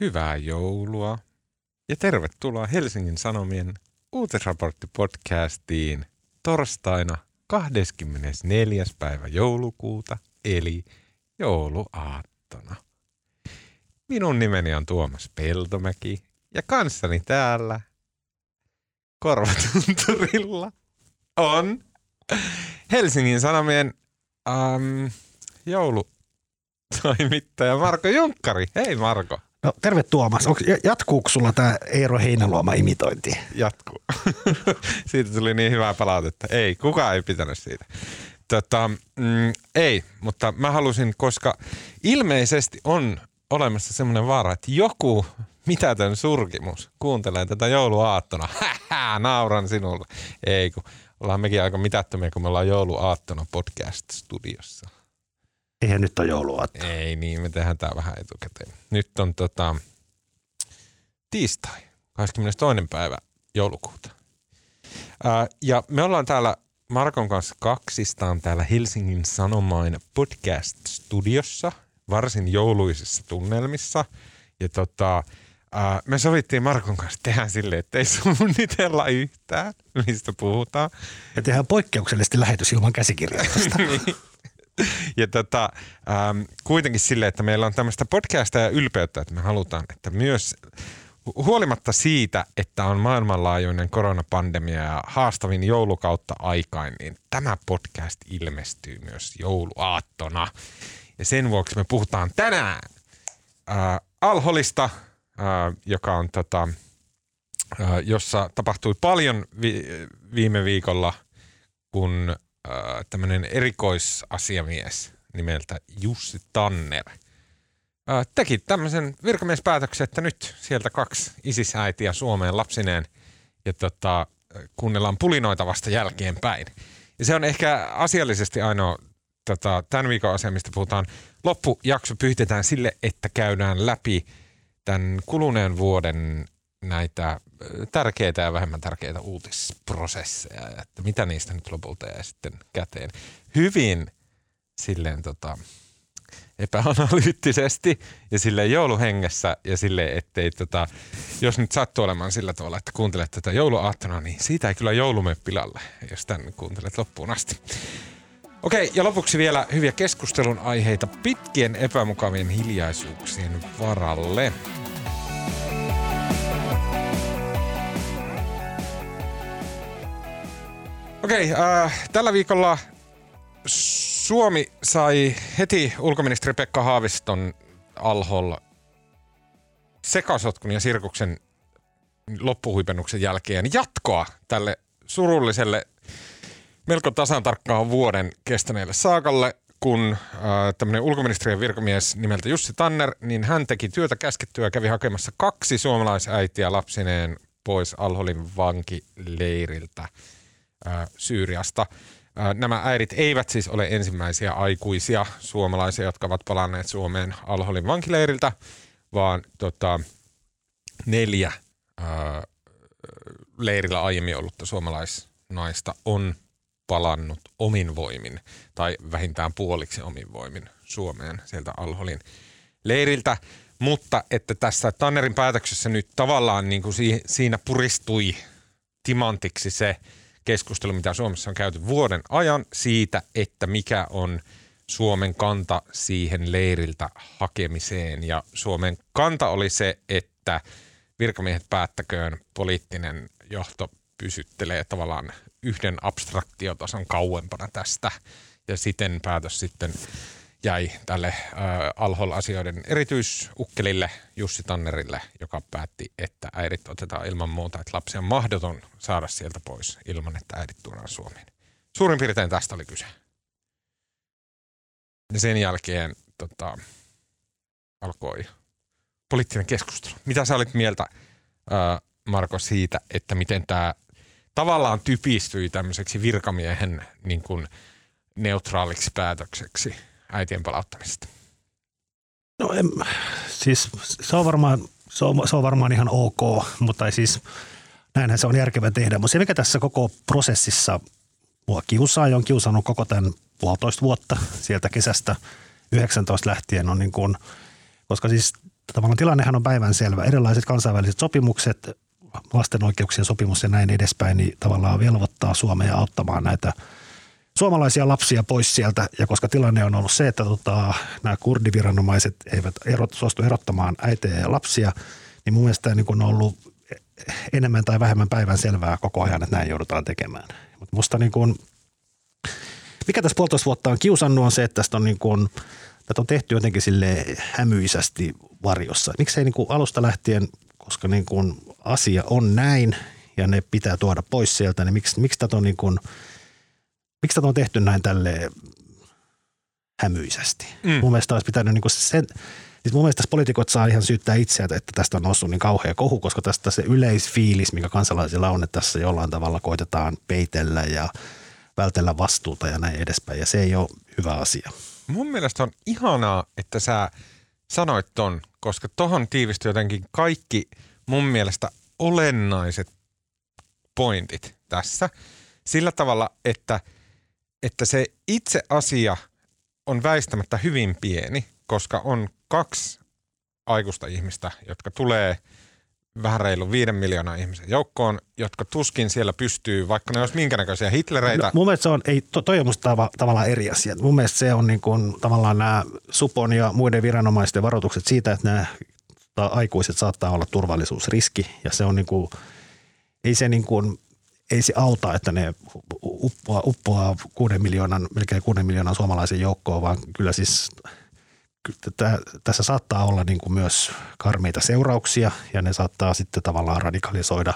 Hyvää joulua ja tervetuloa Helsingin Sanomien uutisraporttipodcastiin torstaina 24. päivä joulukuuta eli jouluaattona. Minun nimeni on Tuomas Peltomäki ja kanssani täällä korvatunturilla on Helsingin Sanomien um, joulutoimittaja Marko Junkkari. Hei Marko. No, terve Tuomas. Onko, jatkuuko sulla tämä Eero Heinäluoma imitointi? Jatkuu. siitä tuli niin hyvää palautetta. Ei, kukaan ei pitänyt siitä. Tota, mm, ei, mutta mä halusin, koska ilmeisesti on olemassa semmoinen vaara, että joku mitätön surkimus kuuntelee tätä jouluaattona. Hähä, nauran sinulle. Ei, kun ollaan mekin aika mitättömiä, kun me ollaan jouluaattona podcast-studiossa. Eihän nyt ole jouluaatto. Ei niin, me tehdään tää vähän etukäteen. Nyt on tota, tiistai, 22. päivä joulukuuta. Ää, ja me ollaan täällä Markon kanssa kaksistaan täällä Helsingin Sanomain podcast-studiossa, varsin jouluisissa tunnelmissa. Ja tota, ää, me sovittiin Markon kanssa tehdä silleen, että ei suunnitella yhtään, mistä puhutaan. Ja tehdään poikkeuksellisesti lähetys ilman käsikirjoitusta. niin. Ja tota, ähm, kuitenkin silleen, että meillä on tämmöistä podcastia ja ylpeyttä, että me halutaan, että myös huolimatta siitä, että on maailmanlaajuinen koronapandemia ja haastavin joulukautta aikain, niin tämä podcast ilmestyy myös jouluaattona. Ja sen vuoksi me puhutaan tänään äh, Alholista, äh, joka on tota, äh, jossa tapahtui paljon vi- viime viikolla, kun tämmöinen erikoisasiamies nimeltä Jussi Tanner äh, teki tämmöisen virkamiespäätöksen, että nyt sieltä kaksi isisäitiä Suomeen lapsineen ja tota, kuunnellaan pulinoita vasta jälkeenpäin. Ja se on ehkä asiallisesti ainoa tota, tämän viikon asia, mistä puhutaan. Loppujakso pyytetään sille, että käydään läpi tämän kuluneen vuoden näitä tärkeitä ja vähemmän tärkeitä uutisprosesseja, että mitä niistä nyt lopulta jää sitten käteen. Hyvin silleen tota, epäanalyyttisesti ja sille jouluhengessä ja sille, ettei tota, jos nyt sattuu olemaan sillä tavalla, että kuuntelet tätä jouluaattona, niin siitä ei kyllä joulu mene pilalle, jos tämän kuuntelet loppuun asti. Okei, ja lopuksi vielä hyviä keskustelun aiheita pitkien epämukavien hiljaisuuksien varalle. Okei, äh, tällä viikolla Suomi sai heti ulkoministeri Pekka Haaviston alholla sekasotkun ja sirkuksen loppuhuipennuksen jälkeen. Jatkoa tälle surulliselle melko tasan tarkkaan vuoden kestäneelle saakalle, kun äh, tämmöinen ulkoministeriön virkamies nimeltä Jussi Tanner, niin hän teki työtä käskettyä ja kävi hakemassa kaksi suomalaisäitiä lapsineen pois Alholin vankileiriltä Syyriasta. Nämä äidit eivät siis ole ensimmäisiä aikuisia suomalaisia, jotka ovat palanneet Suomeen Alholin vankileiriltä, vaan tota, neljä äh, leirillä aiemmin ollutta suomalaisnaista on palannut omin voimin tai vähintään puoliksi omin voimin Suomeen sieltä Alholin leiriltä. Mutta että tässä Tannerin päätöksessä nyt tavallaan niin kuin siinä puristui timantiksi se keskustelu, mitä Suomessa on käyty vuoden ajan siitä, että mikä on Suomen kanta siihen leiriltä hakemiseen. Ja Suomen kanta oli se, että virkamiehet päättäköön, poliittinen johto pysyttelee tavallaan yhden abstraktiotason kauempana tästä. Ja siten päätös sitten jäi tälle äh, Alhol-asioiden erityisukkelille Jussi Tannerille, joka päätti, että äidit otetaan ilman muuta, että lapsi on mahdoton saada sieltä pois ilman, että äidit tuodaan Suomeen. Suurin piirtein tästä oli kyse. Ja sen jälkeen tota, alkoi poliittinen keskustelu. Mitä sä olit mieltä, äh, Marko, siitä, että miten tämä tavallaan typistyi tämmöiseksi virkamiehen niin kuin neutraaliksi päätökseksi äitien palauttamista? No en, siis se on varmaan, se on, se on varmaan ihan ok, mutta ei siis näinhän se on järkevä tehdä. Mutta se mikä tässä koko prosessissa mua kiusaa ja on kiusannut koko tämän puolitoista vuotta sieltä kesästä 19 lähtien on niin kuin, koska siis tavallaan tilannehan on päivänselvä. Erilaiset kansainväliset sopimukset, lasten oikeuksien sopimus ja näin edespäin, niin tavallaan velvoittaa Suomea auttamaan näitä suomalaisia lapsia pois sieltä. Ja koska tilanne on ollut se, että tota, nämä kurdiviranomaiset eivät erot, suostu erottamaan äitejä ja lapsia, niin mun mielestä niin on ollut enemmän tai vähemmän päivän selvää koko ajan, että näin joudutaan tekemään. Mutta musta niin kuin, mikä tässä puolitoista vuotta on kiusannut on se, että tästä on niin kuin, tätä on tehty jotenkin sille hämyisästi varjossa. Miksei niin alusta lähtien, koska niin kuin asia on näin ja ne pitää tuoda pois sieltä, niin miksi, miksi tätä on niin kuin, miksi tätä on tehty näin tälle hämyisästi? Mm. Mun mielestä olisi pitänyt niin sen, Siis mun mielestä poliitikot saa ihan syyttää itseään, että tästä on noussut niin kauhea kohu, koska tästä se yleisfiilis, mikä kansalaisilla on, että tässä jollain tavalla koitetaan peitellä ja vältellä vastuuta ja näin edespäin. Ja se ei ole hyvä asia. Mun mielestä on ihanaa, että sä sanoit ton, koska tohon tiivistyy jotenkin kaikki mun mielestä olennaiset pointit tässä. Sillä tavalla, että, että se itse asia on väistämättä hyvin pieni, koska on kaksi aikuista ihmistä, jotka tulee vähän reilu viiden miljoonan ihmisen joukkoon, jotka tuskin siellä pystyy, vaikka ne olisi minkä näköisiä Hitlereitä. No, mun mielestä se on, ei, to, toi on musta tava, tavallaan eri asia. Mun mielestä se on niin kuin, tavallaan nämä Supon ja muiden viranomaisten varoitukset siitä, että nämä aikuiset saattaa olla turvallisuusriski ja se on niin kuin, ei se niin kuin, ei se auta, että ne uppoaa, uppoaa kuuden miljoonan, melkein kuuden miljoonan suomalaisen joukkoon, vaan kyllä siis tässä saattaa olla niin kuin myös karmeita seurauksia ja ne saattaa sitten tavallaan radikalisoida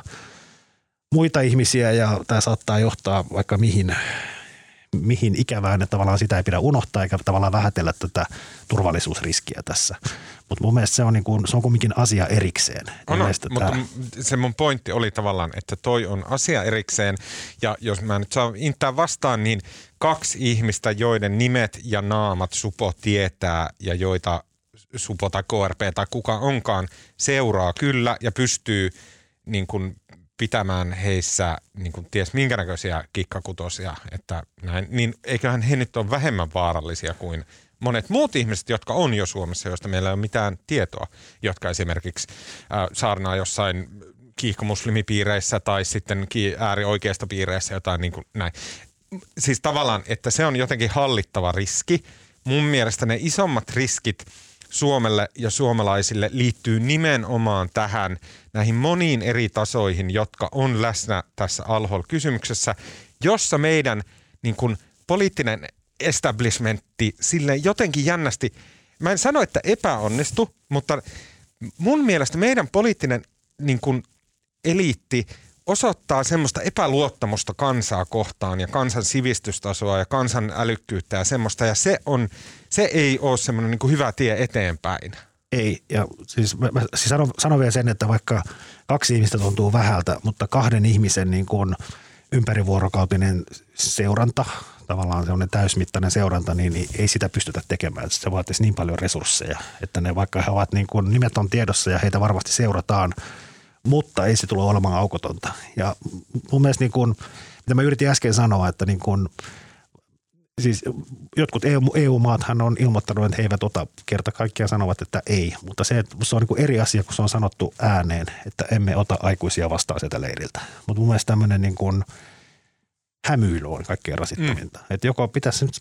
muita ihmisiä ja tämä saattaa johtaa vaikka mihin mihin ikävään, että tavallaan sitä ei pidä unohtaa eikä tavallaan vähätellä tätä turvallisuusriskiä tässä. Mutta mun mielestä se on, niin kuin, se on kumminkin asia erikseen. On, on. mutta tämä... se mun pointti oli tavallaan, että toi on asia erikseen. Ja jos mä nyt saan intää vastaan, niin kaksi ihmistä, joiden nimet ja naamat Supo tietää ja joita Supo tai KRP tai kuka onkaan seuraa kyllä ja pystyy niin kuin pitämään heissä niin kuin ties minkä näköisiä kikkakutosia, että näin, niin eiköhän he nyt ole vähemmän vaarallisia kuin monet muut ihmiset, jotka on jo Suomessa, joista meillä ei ole mitään tietoa, jotka esimerkiksi äh, saarnaa jossain kiihkomuslimipiireissä tai sitten äärioikeista piireissä jotain niin kuin näin. Siis tavallaan, että se on jotenkin hallittava riski. Mun mielestä ne isommat riskit – Suomelle ja suomalaisille liittyy nimenomaan tähän näihin moniin eri tasoihin, jotka on läsnä tässä Alhol-kysymyksessä, jossa meidän niin kuin, poliittinen establishmentti sille jotenkin jännästi, mä en sano, että epäonnistu, mutta mun mielestä meidän poliittinen niin kuin, eliitti osoittaa semmoista epäluottamusta kansaa kohtaan ja kansan sivistystasoa ja kansan älykkyyttä ja semmoista. Ja se, on, se ei ole semmoinen niin hyvä tie eteenpäin. Ei, ja siis, mä, mä siis sanon, sanon vielä sen, että vaikka kaksi ihmistä tuntuu vähältä, mutta kahden ihmisen niin kuin ympärivuorokautinen seuranta, tavallaan semmoinen täysmittainen seuranta, niin, ei sitä pystytä tekemään. Se vaatisi niin paljon resursseja, että ne vaikka he ovat niin kuin, nimet on tiedossa ja heitä varmasti seurataan – mutta ei se tule olemaan aukotonta. Ja mun mielestä niin kuin, mitä mä yritin äsken sanoa, että niin kuin, siis jotkut EU, EU-maathan on ilmoittanut, että he eivät ota kerta kaikkiaan sanovat, että ei, mutta se, se on niin eri asia, kun se on sanottu ääneen, että emme ota aikuisia vastaan sieltä leiriltä. Mutta mun mielestä tämmöinen niin kuin – hämyily on kaikkein rasittavinta. Mm. Että joko pitäisi nyt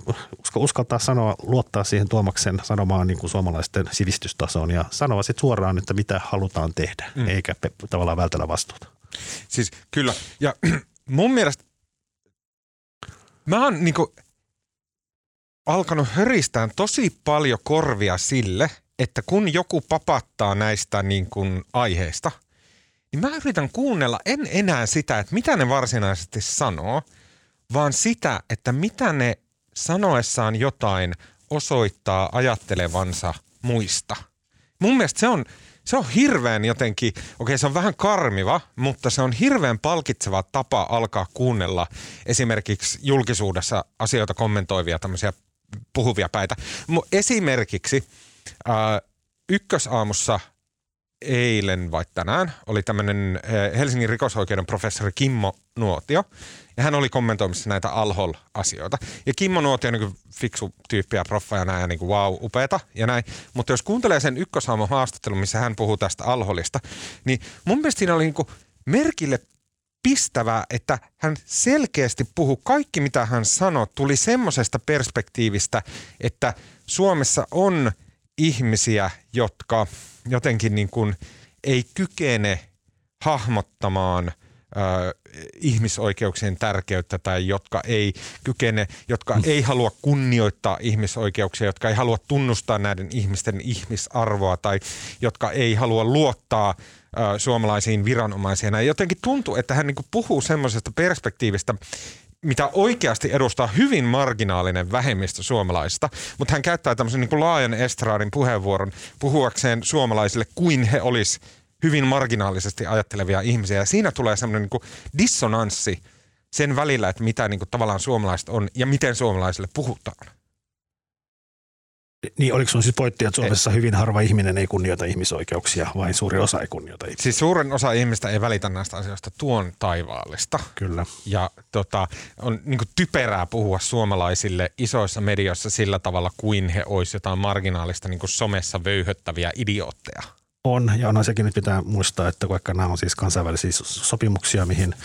uskaltaa sanoa, luottaa siihen Tuomaksen sanomaan niin kuin suomalaisten sivistystasoon ja sanoa sitten suoraan, että mitä halutaan tehdä, mm. eikä pe- tavallaan vältellä vastuuta. Siis kyllä, ja mun mielestä mä oon niin kuin alkanut höristää tosi paljon korvia sille, että kun joku papattaa näistä niin kuin aiheista, niin mä yritän kuunnella en enää sitä, että mitä ne varsinaisesti sanoo – vaan sitä, että mitä ne sanoessaan jotain osoittaa ajattelevansa muista. Mun mielestä se on, se on hirveän jotenkin, okei se on vähän karmiva, mutta se on hirveän palkitseva tapa alkaa kuunnella esimerkiksi julkisuudessa asioita kommentoivia tämmöisiä puhuvia päitä. Esimerkiksi äh, ykkösaamussa eilen vai tänään oli tämmöinen Helsingin rikosoikeuden professori Kimmo Nuotio. Ja hän oli kommentoimassa näitä alhol-asioita. Ja Kimmo Nuotio on niin fiksu tyyppi ja proffa ja näin, ja niin kuin wow, upeeta ja näin. Mutta jos kuuntelee sen ykkösaamon haastattelun, missä hän puhuu tästä alholista, niin mun mielestä siinä oli niin kuin merkille pistävää, että hän selkeästi puhuu, kaikki mitä hän sanoi, tuli semmoisesta perspektiivistä, että Suomessa on ihmisiä, jotka jotenkin niin kuin ei kykene hahmottamaan ö, ihmisoikeuksien tärkeyttä tai jotka ei kykene, jotka ei halua kunnioittaa ihmisoikeuksia, jotka ei halua tunnustaa näiden ihmisten ihmisarvoa tai jotka ei halua luottaa suomalaisiin viranomaisiin. Ja jotenkin tuntuu, että hän niinku puhuu semmoisesta perspektiivistä, mitä oikeasti edustaa hyvin marginaalinen vähemmistö suomalaisista, mutta hän käyttää tämmöisen niin laajan estraadin puheenvuoron puhuakseen suomalaisille kuin he olisi hyvin marginaalisesti ajattelevia ihmisiä. Ja siinä tulee semmoinen niin dissonanssi sen välillä, että mitä niin kuin tavallaan suomalaiset on ja miten suomalaisille puhutaan. Niin oliko sun siis pointti, että Suomessa ei. hyvin harva ihminen ei kunnioita ihmisoikeuksia, vain suuri osa ei kunnioita ihmisoikeuksia? Siis suurin osa ihmistä ei välitä näistä asioista tuon taivaallista. Kyllä. Ja tota, on niin typerää puhua suomalaisille isoissa medioissa sillä tavalla, kuin he olisivat jotain marginaalista niin somessa vöyhöttäviä idiootteja. On, ja on sekin nyt pitää muistaa, että vaikka nämä on siis kansainvälisiä sopimuksia, mihin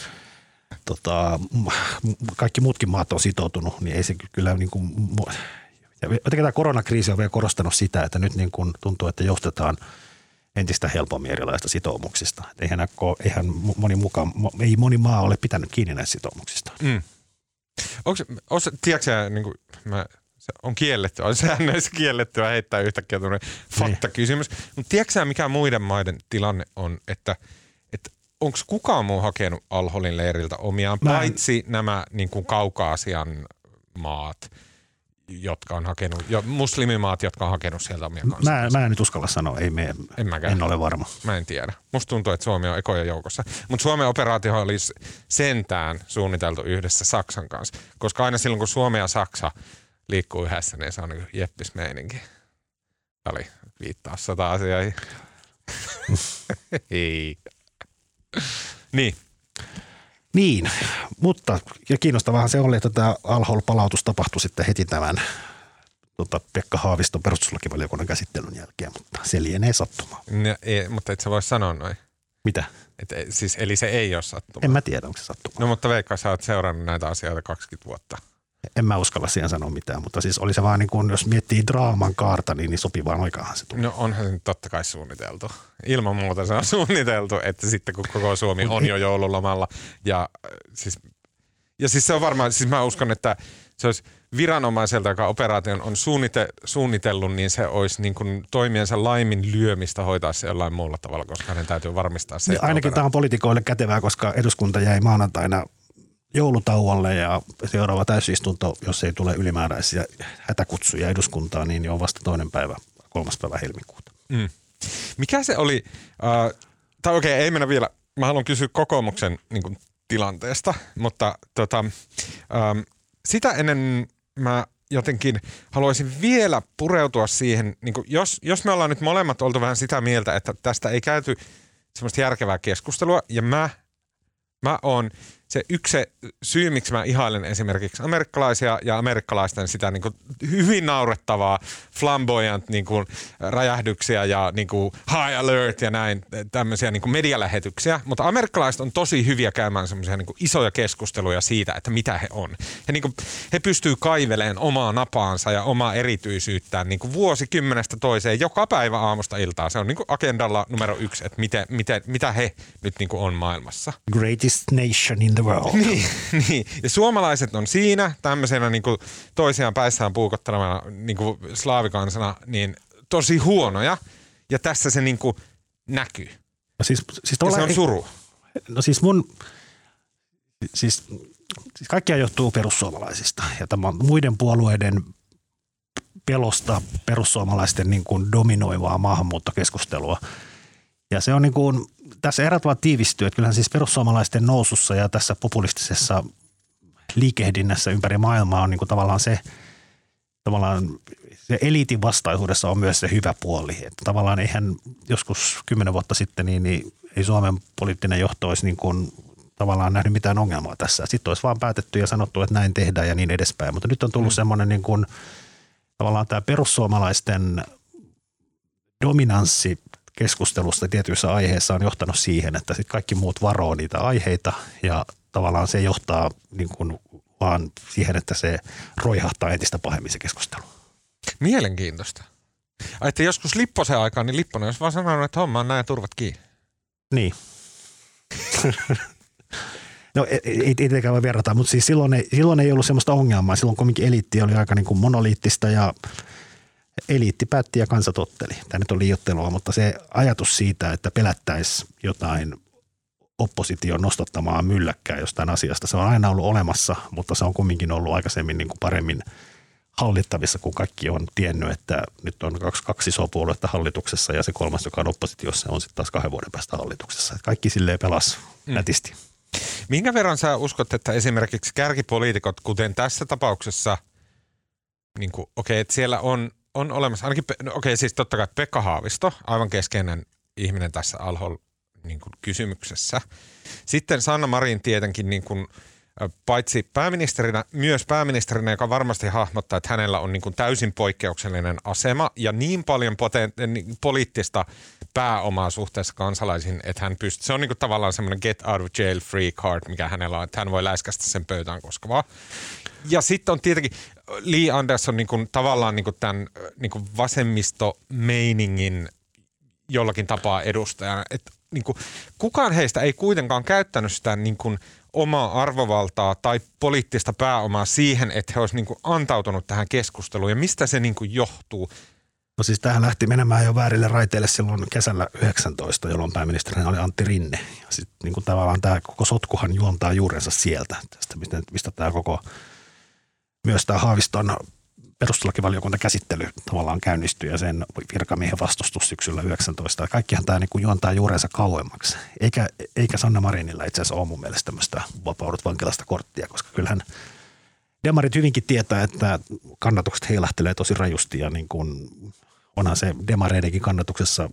tota, kaikki muutkin maat on sitoutunut, niin ei se kyllä niin kuin, ja jotenkin tämä koronakriisi on vielä korostanut sitä, että nyt niin kuin tuntuu, että johtetaan entistä helpommin erilaisista sitoumuksista. eihän, eihän moni, mukaan, ei moni maa ole pitänyt kiinni näistä sitoumuksista. Mm. Onko, tiedätkö niin kuin, mä, se on kielletty, on säännöissä kiellettyä heittää yhtäkkiä tämmöinen faktakysymys. Niin. Mutta tiedätkö mikä muiden maiden tilanne on, että, että onko kukaan muu hakenut Alholin leiriltä omiaan, Mä en... paitsi nämä niin kuin Kaukaasian maat – jotka on hakenut, jo muslimimaat, jotka on hakenut sieltä omia mä, mä en nyt uskalla sanoa, ei me, en, en ole varma. Mä en tiedä. Musta tuntuu, että Suomi on ekoja joukossa. Mutta Suomen operaatio olisi sentään suunniteltu yhdessä Saksan kanssa, koska aina silloin kun Suomi ja Saksa liikkuu yhdessä, niin se on niin jeppismeininki. Tämä oli viittaa sata asiaa. Ei. niin, niin, mutta ja kiinnostavahan se oli, että tämä alhol-palautus tapahtui sitten heti tämän tota, Pekka Haaviston perustuslakivaliokunnan käsittelyn jälkeen, mutta se lienee sattumaa. No, ei, mutta et sä voi sanoa noin. Mitä? Et, siis, eli se ei ole sattumaa. En mä tiedä, onko se sattumaa. No mutta Veikka, sä oot seurannut näitä asioita 20 vuotta en mä uskalla siihen sanoa mitään, mutta siis oli se vaan niin kuin, jos miettii draaman kaarta, niin, niin sopivaan aikaan se tuli. No onhan se totta kai suunniteltu. Ilman muuta se on suunniteltu, että sitten kun koko Suomi on jo joululomalla ja äh, siis, ja siis se on varmaan, siis mä uskon, että se olisi viranomaiselta, joka operaation on suunnite, suunnitellut, niin se olisi niin kuin toimiensa laimin lyömistä hoitaa se jollain muulla tavalla, koska hänen täytyy varmistaa se. Niin ainakin tämä on poliitikoille kätevää, koska eduskunta jäi maanantaina joulutauolle ja seuraava täysistunto, jos ei tule ylimääräisiä hätäkutsuja eduskuntaan, niin on vasta toinen päivä, kolmas päivä helmikuuta. Mm. Mikä se oli, äh, tai okei, okay, ei mennä vielä, mä haluan kysyä kokoomuksen niin kuin, tilanteesta, mutta tota, ähm, sitä ennen mä jotenkin haluaisin vielä pureutua siihen, niin kuin jos, jos me ollaan nyt molemmat oltu vähän sitä mieltä, että tästä ei käyty semmoista järkevää keskustelua, ja mä, mä oon se yksi syy, miksi mä ihailen esimerkiksi amerikkalaisia ja amerikkalaisten sitä niin kuin hyvin naurettavaa flamboyant niin kuin räjähdyksiä ja niin kuin high alert ja näin tämmöisiä niin kuin medialähetyksiä. Mutta amerikkalaiset on tosi hyviä käymään semmoisia niin isoja keskusteluja siitä, että mitä he on. He, niin kuin, he pystyy kaiveleen omaa napaansa ja omaa erityisyyttään niin kuin vuosikymmenestä toiseen joka päivä aamusta iltaa. Se on niin kuin agendalla numero yksi, että miten, miten, mitä he nyt niin kuin on maailmassa. Greatest nation in the world. Niin, niin. Ja suomalaiset on siinä tämmöisenä niin kuin toisiaan päissään puukottelemana niin kuin slaavikansana niin tosi huonoja. Ja tässä se niin kuin näkyy. No siis, siis ja se on suru. No siis mun, siis, siis kaikkia johtuu perussuomalaisista ja tämä muiden puolueiden pelosta perussuomalaisten niin kuin dominoivaa maahanmuuttokeskustelua. Ja se on niin kuin, tässä erät vaan tiivistyy, että kyllähän siis perussuomalaisten nousussa ja tässä populistisessa liikehdinnässä ympäri maailmaa on niin kuin tavallaan se tavallaan se eliitin vastaisuudessa on myös se hyvä puoli. Että tavallaan eihän joskus kymmenen vuotta sitten niin, niin ei Suomen poliittinen johto olisi niin kuin tavallaan nähnyt mitään ongelmaa tässä. Sitten olisi vaan päätetty ja sanottu, että näin tehdään ja niin edespäin. Mutta nyt on tullut mm. semmoinen niin kuin, tavallaan tämä perussuomalaisten dominanssi keskustelusta tietyissä aiheissa on johtanut siihen, että sitten kaikki muut varoo niitä aiheita ja tavallaan se johtaa niin kuin vaan siihen, että se roihahtaa entistä pahemmin se keskustelu. Mielenkiintoista. Ai, että joskus Lipposen aikaan, niin Lipponen olisi vaan sanonut, että homma on näin turvat kiinni. Niin. no ei, ei, ei tietenkään voi verrata, mutta siis silloin ei, silloin ei ollut sellaista ongelmaa. Silloin kumminkin eliitti oli aika niin kuin monoliittista ja eliitti päätti ja kansa totteli. Tämä nyt on liiottelua, mutta se ajatus siitä, että pelättäisi jotain opposition nostattamaan mylläkkää jostain asiasta, se on aina ollut olemassa, mutta se on kumminkin ollut aikaisemmin niin kuin paremmin hallittavissa, kun kaikki on tiennyt, että nyt on kaksi, kaksi isoa puoluetta hallituksessa ja se kolmas, joka on oppositiossa, on sitten taas kahden vuoden päästä hallituksessa. Että kaikki silleen pelas mm. nätisti. Minkä verran sä uskot, että esimerkiksi kärkipoliitikot, kuten tässä tapauksessa, niin okei, okay, että siellä on on olemassa, ainakin, no okei siis totta kai Pekka Haavisto, aivan keskeinen ihminen tässä alhol niin kuin kysymyksessä. Sitten Sanna Marin tietenkin niin kuin, paitsi pääministerinä, myös pääministerinä, joka varmasti hahmottaa, että hänellä on niin kuin täysin poikkeuksellinen asema ja niin paljon poten- niin, poliittista pääomaa suhteessa kansalaisiin, että hän pystyy, se on niin kuin tavallaan semmoinen get out of jail free card, mikä hänellä on, että hän voi läiskästä sen pöytään koska vaan. Ja sitten on tietenkin Lee Anderson niin kuin, tavallaan niin kuin tämän niin kuin vasemmistomeiningin jollakin tapaa edustajana. Et, niin kuin, kukaan heistä ei kuitenkaan käyttänyt sitä niin kuin, omaa arvovaltaa tai poliittista pääomaa siihen, että he olisivat niin antautunut tähän keskusteluun. Ja mistä se niin johtuu? No siis tähän lähti menemään jo väärille raiteille silloin kesällä 19, jolloin pääministerinä oli Antti Rinne. Ja sitten niin kuin tavallaan tämä koko sotkuhan juontaa juurensa sieltä, tästä, mistä, mistä tämä koko – myös tämä Haaviston perustuslakivaliokunta käsittely tavallaan käynnistyi ja sen virkamiehen vastustus syksyllä 19. Kaikkihan tämä niin kuin juontaa juurensa kauemmaksi. Eikä, eikä Sanna Marinilla itse asiassa ole mun mielestä tämmöistä vapaudut vankilasta korttia, koska kyllähän demarit hyvinkin tietää, että kannatukset heilahtelee tosi rajusti ja niin kuin onhan se demareidenkin kannatuksessa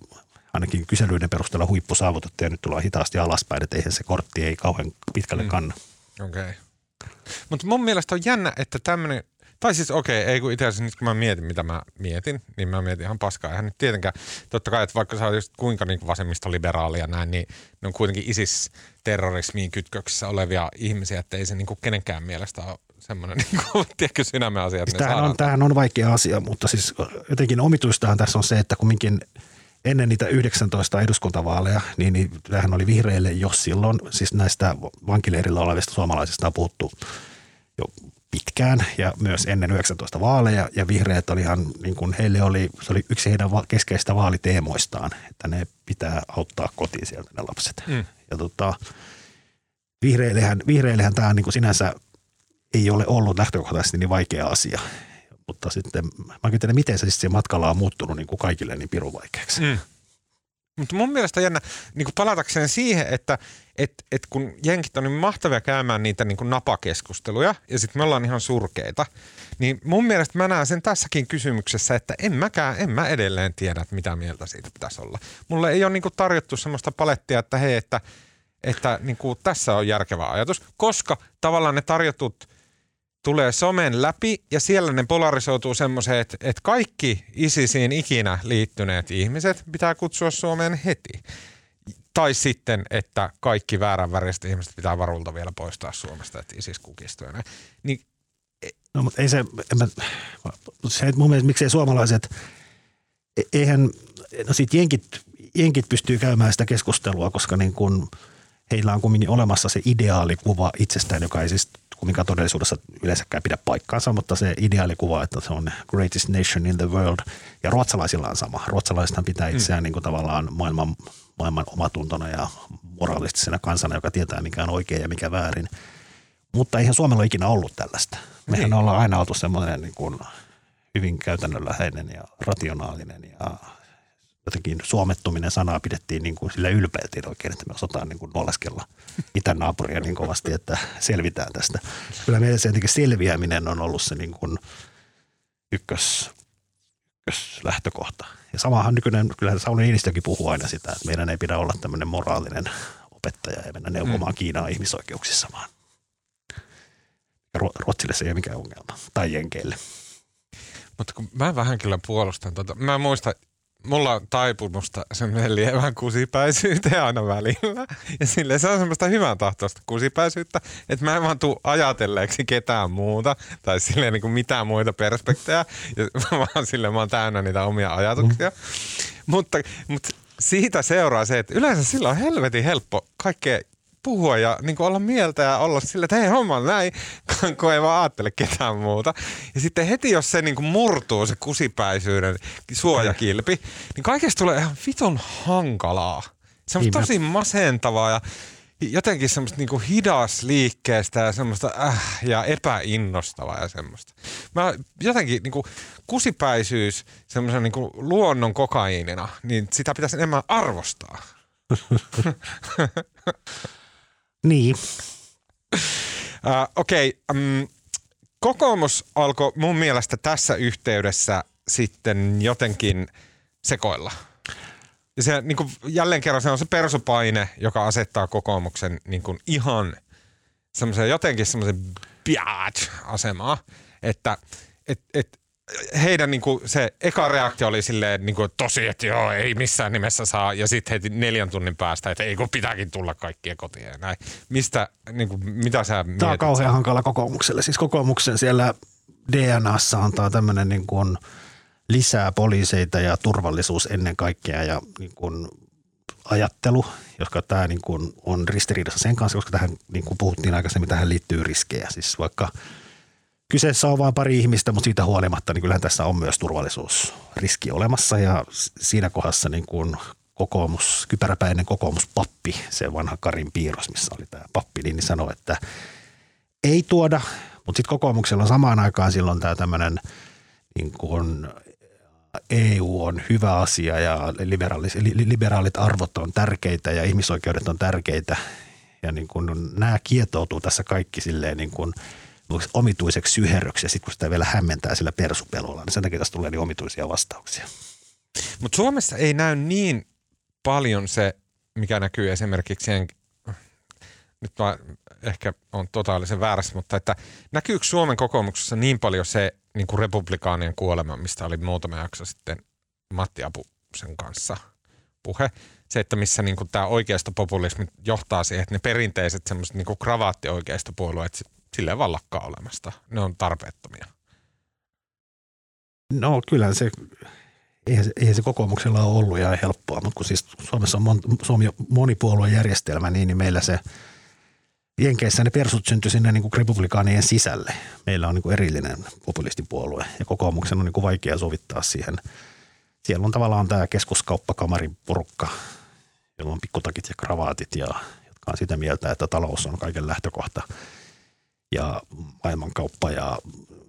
ainakin kyselyiden perusteella huippu saavutettu ja nyt tullaan hitaasti alaspäin, että eihän se kortti ei kauhean pitkälle mm. kanna. Okei. Okay. Mutta mun mielestä on jännä, että tämmöinen, tai siis okei, okay, ei kun itse asiassa nyt kun mä mietin, mitä mä mietin, niin mä mietin ihan paskaa. Eihän nyt tietenkään, totta kai, että vaikka sä oot just kuinka niin vasemmistoliberaali ja näin, niin ne on kuitenkin ISIS-terrorismiin kytköksissä olevia ihmisiä, että ei se niin kuin kenenkään mielestä ole semmoinen niin kuin, tiedätkö, sydämen asia. Että tämähän, on, tämähän on vaikea asia, mutta siis jotenkin omituistahan tässä on se, että kumminkin ennen niitä 19 eduskuntavaaleja, niin, niin tämähän oli vihreille jo silloin, siis näistä vankileirillä olevista suomalaisista on puhuttu jo pitkään ja myös ennen 19 vaaleja ja vihreät olihan, niin kuin heille oli, se oli yksi heidän keskeistä vaaliteemoistaan, että ne pitää auttaa kotiin sieltä ne lapset. Mm. Ja tota, vihreillehän, vihreillehän tämä niin kuin sinänsä ei ole ollut lähtökohtaisesti niin vaikea asia mutta sitten mä tiedä, miten se siis matkalla on muuttunut niin kuin kaikille niin pirun vaikeaksi. Mm. Mutta mun mielestä jännä, niin kuin palatakseen siihen, että et, et kun jenkit on niin mahtavia käymään niitä niin kuin napakeskusteluja ja sitten me ollaan ihan surkeita, niin mun mielestä mä näen sen tässäkin kysymyksessä, että en mäkään, en mä edelleen tiedä, että mitä mieltä siitä pitäisi olla. Mulle ei ole niin kuin tarjottu semmoista palettia, että hei, että, että niin kuin tässä on järkevä ajatus, koska tavallaan ne tarjotut – tulee somen läpi ja siellä ne polarisoituu semmoiseen, että, että kaikki ISISiin ikinä liittyneet ihmiset pitää kutsua Suomeen heti. Tai sitten, että kaikki vääränväriset ihmiset pitää varulta vielä poistaa Suomesta, että ISIS kukistuu. Niin, e- no, mutta ei se, en mä, se mun mielestä miksei suomalaiset, e- eihän, no sit jenkit, jenkit pystyy käymään sitä keskustelua, koska niin kun heillä on kuitenkin olemassa se ideaalikuva itsestään, joka ei siis kumminkaan todellisuudessa yleensäkään pidä paikkaansa, mutta se ideaalikuva, että se on greatest nation in the world. Ja ruotsalaisilla on sama. Ruotsalaisethan pitää mm. itseään mm. niin kuin tavallaan maailman, maailman omatuntona ja moraalistisena kansana, joka tietää mikä on oikein ja mikä väärin. Mutta eihän Suomella ole ikinä ollut tällaista. Mehän niin. ollaan aina oltu semmoinen niin kuin hyvin käytännönläheinen ja rationaalinen ja jotenkin suomettuminen sanaa pidettiin niin kuin sille ylpeiltiin oikein, että me osataan niin kuin oleskella itänaapuria niin kovasti, että selvitään tästä. Kyllä meidän se jotenkin selviäminen on ollut se niin kuin ykkös, ykköslähtökohta. Ja samahan nykyinen, kyllähän Sauli Niinistökin puhuu aina sitä, että meidän ei pidä olla tämmöinen moraalinen opettaja ja mennä neuvomaan mm. Kiinaa ihmisoikeuksissa, vaan Ruotsille se ei ole mikään ongelma, tai Jenkeille. Mutta kun mä vähän kyllä puolustan tota, mä muistan mulla on taipumusta semmoinen lievän kusipäisyyteen aina välillä. Ja sille se on semmoista hyvän tahtoista kusipäisyyttä, että mä en vaan tuu ajatelleeksi ketään muuta tai silleen niin kuin mitään muita perspektejä, vaan sille mä oon täynnä niitä omia ajatuksia. Mm. Mutta, mutta siitä seuraa se, että yleensä sillä on helvetin helppo kaikkea puhua ja niin olla mieltä ja olla sillä, että hei homma on näin, kun ei vaan ajattele ketään muuta. Ja sitten heti, jos se niin murtuu, se kusipäisyyden suojakilpi, niin kaikesta tulee ihan viton hankalaa. Se on tosi masentavaa ja jotenkin semmoista niinku hidas liikkeestä ja semmoista äh, ja epäinnostavaa ja semmoista. Mä jotenkin niinku kusipäisyys semmoisen niinku luonnon kokaiinina, niin sitä pitäisi enemmän arvostaa. Niin. Uh, Okei, okay, um, kokoomus alkoi mun mielestä tässä yhteydessä sitten jotenkin sekoilla. Ja se niin kuin, jälleen kerran se on se persupaine, joka asettaa kokoomuksen niin kuin, ihan semmoisen jotenkin semmoisen biatch-asemaa, että et, et, heidän niin kuin, se eka reaktio oli silleen niin kuin, tosi, että joo, ei missään nimessä saa. Ja sitten heti neljän tunnin päästä, että ei kun pitääkin tulla kaikkien kotiin ja näin. Mistä, niin kuin, mitä sä Tämä on kauhean sä? hankala kokoomukselle. Siis kokoomuksen siellä DNAssa antaa tämmöinen niin kuin lisää poliiseita ja turvallisuus ennen kaikkea ja niin kuin ajattelu, joska tämä niin kuin on ristiriidassa sen kanssa, koska tähän, niin kuin puhuttiin aikaisemmin, tähän liittyy riskejä. Siis vaikka – kyseessä on vain pari ihmistä, mutta siitä huolimatta niin kyllähän tässä on myös turvallisuusriski olemassa. Ja siinä kohdassa niin kuin kokoomus, kypäräpäinen kokoomuspappi, se vanha Karin piirros, missä oli tämä pappi, niin sanoi, että ei tuoda, mutta sitten kokoomuksella on samaan aikaan silloin tämä tämmöinen niin kuin EU on hyvä asia ja liberaalit arvot on tärkeitä ja ihmisoikeudet on tärkeitä. Ja niin kuin nämä kietoutuu tässä kaikki silleen niin kuin – omituiseksi syherryksi ja sitten kun sitä vielä hämmentää sillä persupelolla, niin sen takia tästä tulee niin omituisia vastauksia. Mutta Suomessa ei näy niin paljon se, mikä näkyy esimerkiksi nyt mä ehkä on totaalisen väärässä, mutta että näkyykö Suomen kokoomuksessa niin paljon se niin kuin republikaanien kuolema, mistä oli muutama jakso sitten Matti Apusen kanssa puhe. Se, että missä niin tämä populismi johtaa siihen, että ne perinteiset semmoiset niin kravaattioikeistopuolueet silleen vaan lakkaa olemasta. Ne on tarpeettomia. No kyllä se, eihän se, eihän se kokoomuksella ole ollut ja helppoa, mutta kun siis Suomessa on mon, Suomi monipuoluejärjestelmä, niin, niin meillä se Jenkeissä ne persut syntyi sinne niin kuin republikaanien sisälle. Meillä on niin kuin erillinen populistipuolue ja kokoomuksen on niin kuin vaikea sovittaa siihen. Siellä on tavallaan tämä keskuskauppakamarin porukka, jolla on pikkutakit ja kravaatit ja jotka on sitä mieltä, että talous on kaiken lähtökohta – ja maailmankauppa ja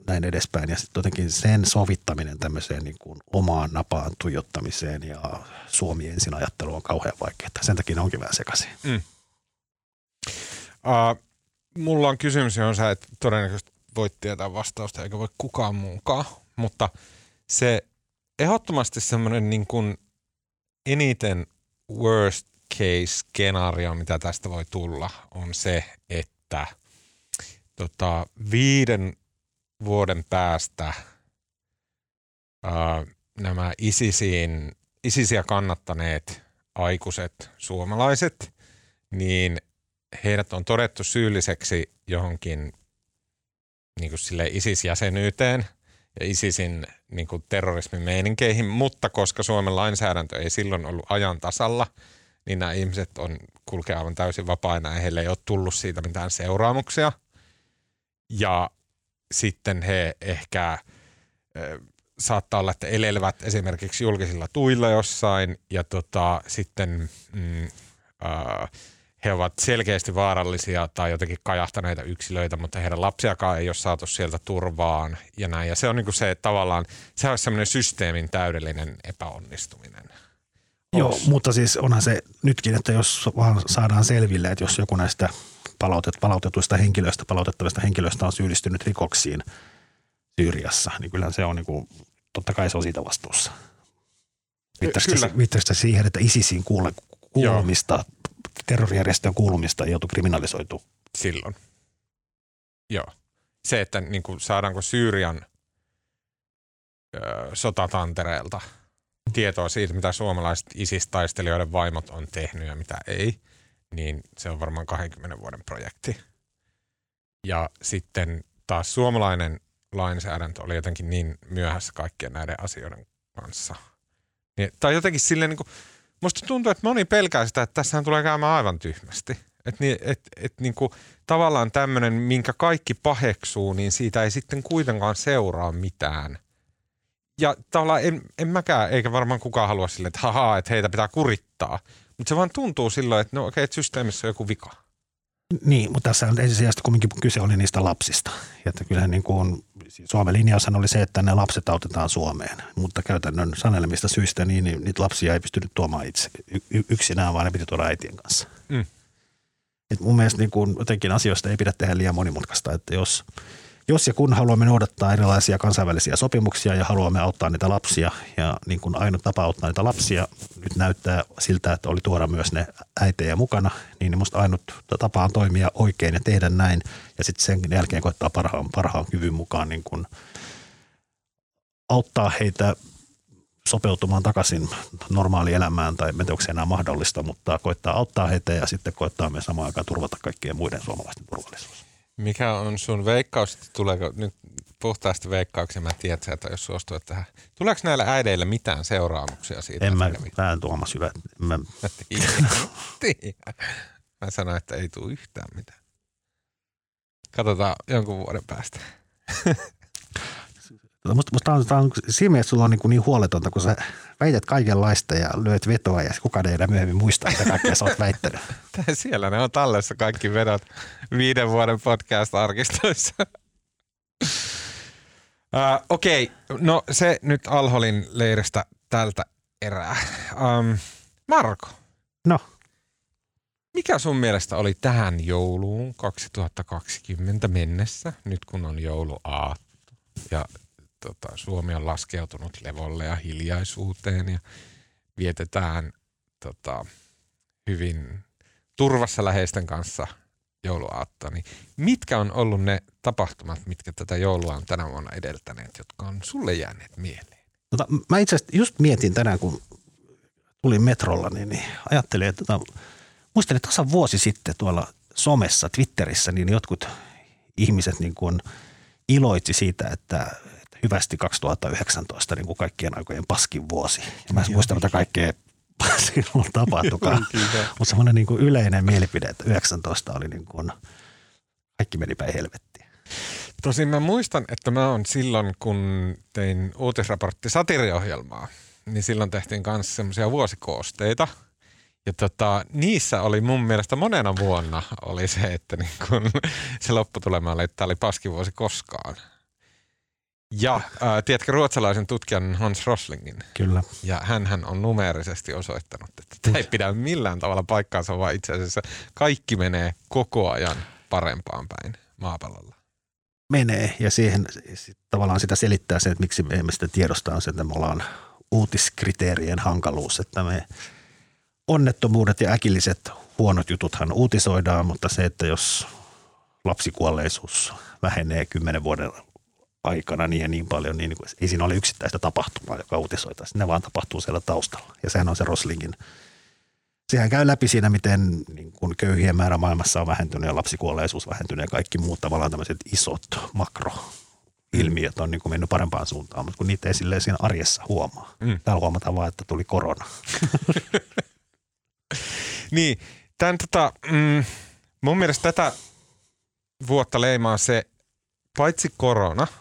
näin edespäin. Ja sitten jotenkin sen sovittaminen tämmöiseen niin kuin omaan napaan tuijottamiseen ja Suomi ensin ajattelu on kauhean vaikeaa. Sen takia ne onkin vähän sekaisin. Mm. Uh, mulla on kysymys, johon sä et todennäköisesti voit tietää vastausta, eikä voi kukaan muukaan. Mutta se ehdottomasti semmoinen niin kuin eniten worst case skenaario, mitä tästä voi tulla, on se, että – tota, viiden vuoden päästä ää, nämä ISISiin, ISISiä kannattaneet aikuiset suomalaiset, niin heidät on todettu syylliseksi johonkin niin kuin sille ISIS-jäsenyyteen ja ISISin niin kuin terrorismimeininkeihin, mutta koska Suomen lainsäädäntö ei silloin ollut ajan tasalla, niin nämä ihmiset on kulkea aivan täysin vapaina ja heille ei ole tullut siitä mitään seuraamuksia – ja sitten he ehkä saattaa olla, että elelevät esimerkiksi julkisilla tuilla jossain ja tota, sitten mm, äh, he ovat selkeästi vaarallisia tai jotenkin kajahtaneita yksilöitä, mutta heidän lapsiakaan ei ole saatu sieltä turvaan ja näin. Ja se on niin kuin se tavallaan, se on semmoinen systeemin täydellinen epäonnistuminen. Joo, mutta siis onhan se nytkin, että jos vaan saadaan selville, että jos joku näistä palautet, palautetuista henkilöistä, palautettavista henkilöistä on syyllistynyt rikoksiin, Syyriassa, niin kyllähän se on niin kuin, totta kai se on siitä vastuussa. Viittaisitko siihen, että ISISiin kuule, kuulumista, terrorijärjestöön kuulumista ei oltu kriminalisoitu? Silloin. Joo. Se, että niin kuin, saadaanko Syyrian ö, sotatantereelta tietoa siitä, mitä suomalaiset ISIS-taistelijoiden vaimot on tehnyt ja mitä ei, niin se on varmaan 20 vuoden projekti. Ja sitten taas suomalainen lainsäädäntö oli jotenkin niin myöhässä kaikkien näiden asioiden kanssa. Niin, tai jotenkin silleen niin kuin, musta tuntuu, että moni pelkää sitä, että tässähän tulee käymään aivan tyhmästi. Että niin, et, et niin kuin, tavallaan tämmöinen, minkä kaikki paheksuu, niin siitä ei sitten kuitenkaan seuraa mitään. Ja tavallaan en, en mäkään, eikä varmaan kukaan halua sille, että hahaa, että heitä pitää kurittaa. Mutta se vaan tuntuu silloin, että no okei, okay, että systeemissä on joku vika. Niin, mutta tässä on ensisijaisesti kumminkin kyse oli niistä lapsista. Ja että kyllähän niin kuin, Suomen linjaushan oli se, että ne lapset autetaan Suomeen, mutta käytännön sanelemista syistä niin, niin niitä lapsia ei pystynyt tuomaan itse y- yksinään, vaan ne piti tuoda äitien kanssa. Mm. Et mun mielestä niin kuin, jotenkin asioista ei pidä tehdä liian monimutkaista, että jos – jos ja kun haluamme noudattaa erilaisia kansainvälisiä sopimuksia ja haluamme auttaa niitä lapsia ja niin kuin ainut tapa auttaa niitä lapsia nyt näyttää siltä, että oli tuoda myös ne äitejä mukana, niin musta ainut tapa on toimia oikein ja tehdä näin ja sitten sen jälkeen koittaa parhaan, parhaan kyvyn mukaan niin kuin auttaa heitä sopeutumaan takaisin normaalielämään tai en tiedä, enää mahdollista, mutta koittaa auttaa heitä ja sitten koittaa myös samaan aikaan turvata kaikkien muiden suomalaisten turvallisuus. Mikä on sun veikkaus, että tuleeko nyt puhtaasti veikkauksia, mä tiedän, että jos suostuit tähän. Tuleeko näillä äideillä mitään seuraamuksia siitä? En mä, mä en Tuomas hyvä. Mä... mä sanoin, että ei tule yhtään mitään. Katsotaan jonkun vuoden päästä. Musta, musta on, on, siinä mielessä sulla on niin, niin huoletonta, kun sä väität kaikenlaista ja lyöt vetoa ja kukaan ei enää myöhemmin muista, mitä kaikkea sä oot väittänyt. Siellä ne on tallessa kaikki vedot viiden vuoden podcast-arkistoissa. uh, Okei, okay. no se nyt Alholin leiristä tältä erää. Um, Marko. No. Mikä sun mielestä oli tähän jouluun 2020 mennessä, nyt kun on jouluaatto ja tota, Suomi on laskeutunut levolle ja hiljaisuuteen ja vietetään tota, hyvin turvassa läheisten kanssa jouluaattoa, niin mitkä on ollut ne tapahtumat, mitkä tätä joulua on tänä vuonna edeltäneet, jotka on sulle jääneet mieleen? Tota, mä itse asiassa just mietin tänään, kun tulin metrolla, niin, niin ajattelin, että tota, muistelin tasan vuosi sitten tuolla somessa, Twitterissä, niin jotkut ihmiset niin kuin iloitsi siitä, että hyvästi 2019 niin kuin kaikkien aikojen paskin vuosi. Ja mä en muista, mitä kaikkea silloin tapahtukaan. Mutta semmoinen niin kuin yleinen mielipide, että 19 oli niin kuin, kaikki meni päin helvettiin. Tosin mä muistan, että mä on silloin, kun tein uutisraportti satiriohjelmaa, niin silloin tehtiin kanssa semmoisia vuosikoosteita. Ja tota, niissä oli mun mielestä monena vuonna oli se, että niin kun se lopputulema oli, että tämä oli paskivuosi koskaan. Ja äh, tiedätkö ruotsalaisen tutkijan Hans Roslingin? Kyllä. Ja hän on numeerisesti osoittanut, että tämä ei pidä millään tavalla paikkaansa, vaan itse asiassa kaikki menee koko ajan parempaan päin maapallolla. Menee ja siihen tavallaan sitä selittää se, että miksi me emme sitä tiedostaa, on se, että me ollaan uutiskriteerien hankaluus, että me onnettomuudet ja äkilliset huonot jututhan uutisoidaan, mutta se, että jos lapsikuolleisuus vähenee kymmenen vuoden aikana niin ja niin paljon, niin, niin ei siinä ole yksittäistä tapahtumaa, joka uutisoitaisiin. Ne vaan tapahtuu siellä taustalla. Ja sehän on se Roslingin. Sehän käy läpi siinä, miten niin kun köyhien määrä maailmassa on vähentynyt ja lapsikuolleisuus vähentynyt ja kaikki muut tavallaan tämmöiset isot makroilmiöt on niin kuin mennyt parempaan suuntaan, mutta kun niitä ei silleen siinä arjessa huomaa. Mm. Täällä huomataan vaan, että tuli korona. niin, tämän tota, mm, mun mielestä tätä vuotta leimaa se, paitsi korona –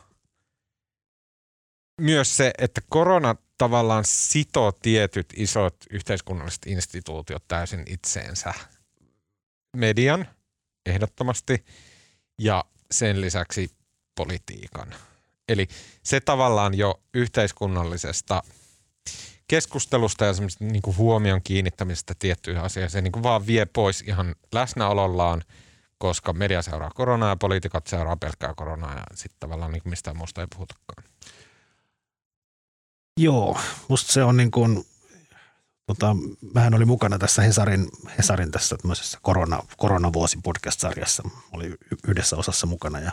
myös se, että korona tavallaan sitoo tietyt isot yhteiskunnalliset instituutiot täysin itseensä. Median ehdottomasti ja sen lisäksi politiikan. Eli se tavallaan jo yhteiskunnallisesta keskustelusta ja niin kuin huomion kiinnittämisestä tiettyihin asioihin, se niin kuin vaan vie pois ihan läsnäolollaan koska media seuraa koronaa ja poliitikot seuraa pelkkää koronaa ja sitten tavallaan niin mistään muusta ei puhutakaan. Joo, musta se on niin kuin, tota, mähän olin mukana tässä Hesarin, Hesarin tässä tämmöisessä korona, koronavuosi podcast-sarjassa. Oli yhdessä osassa mukana ja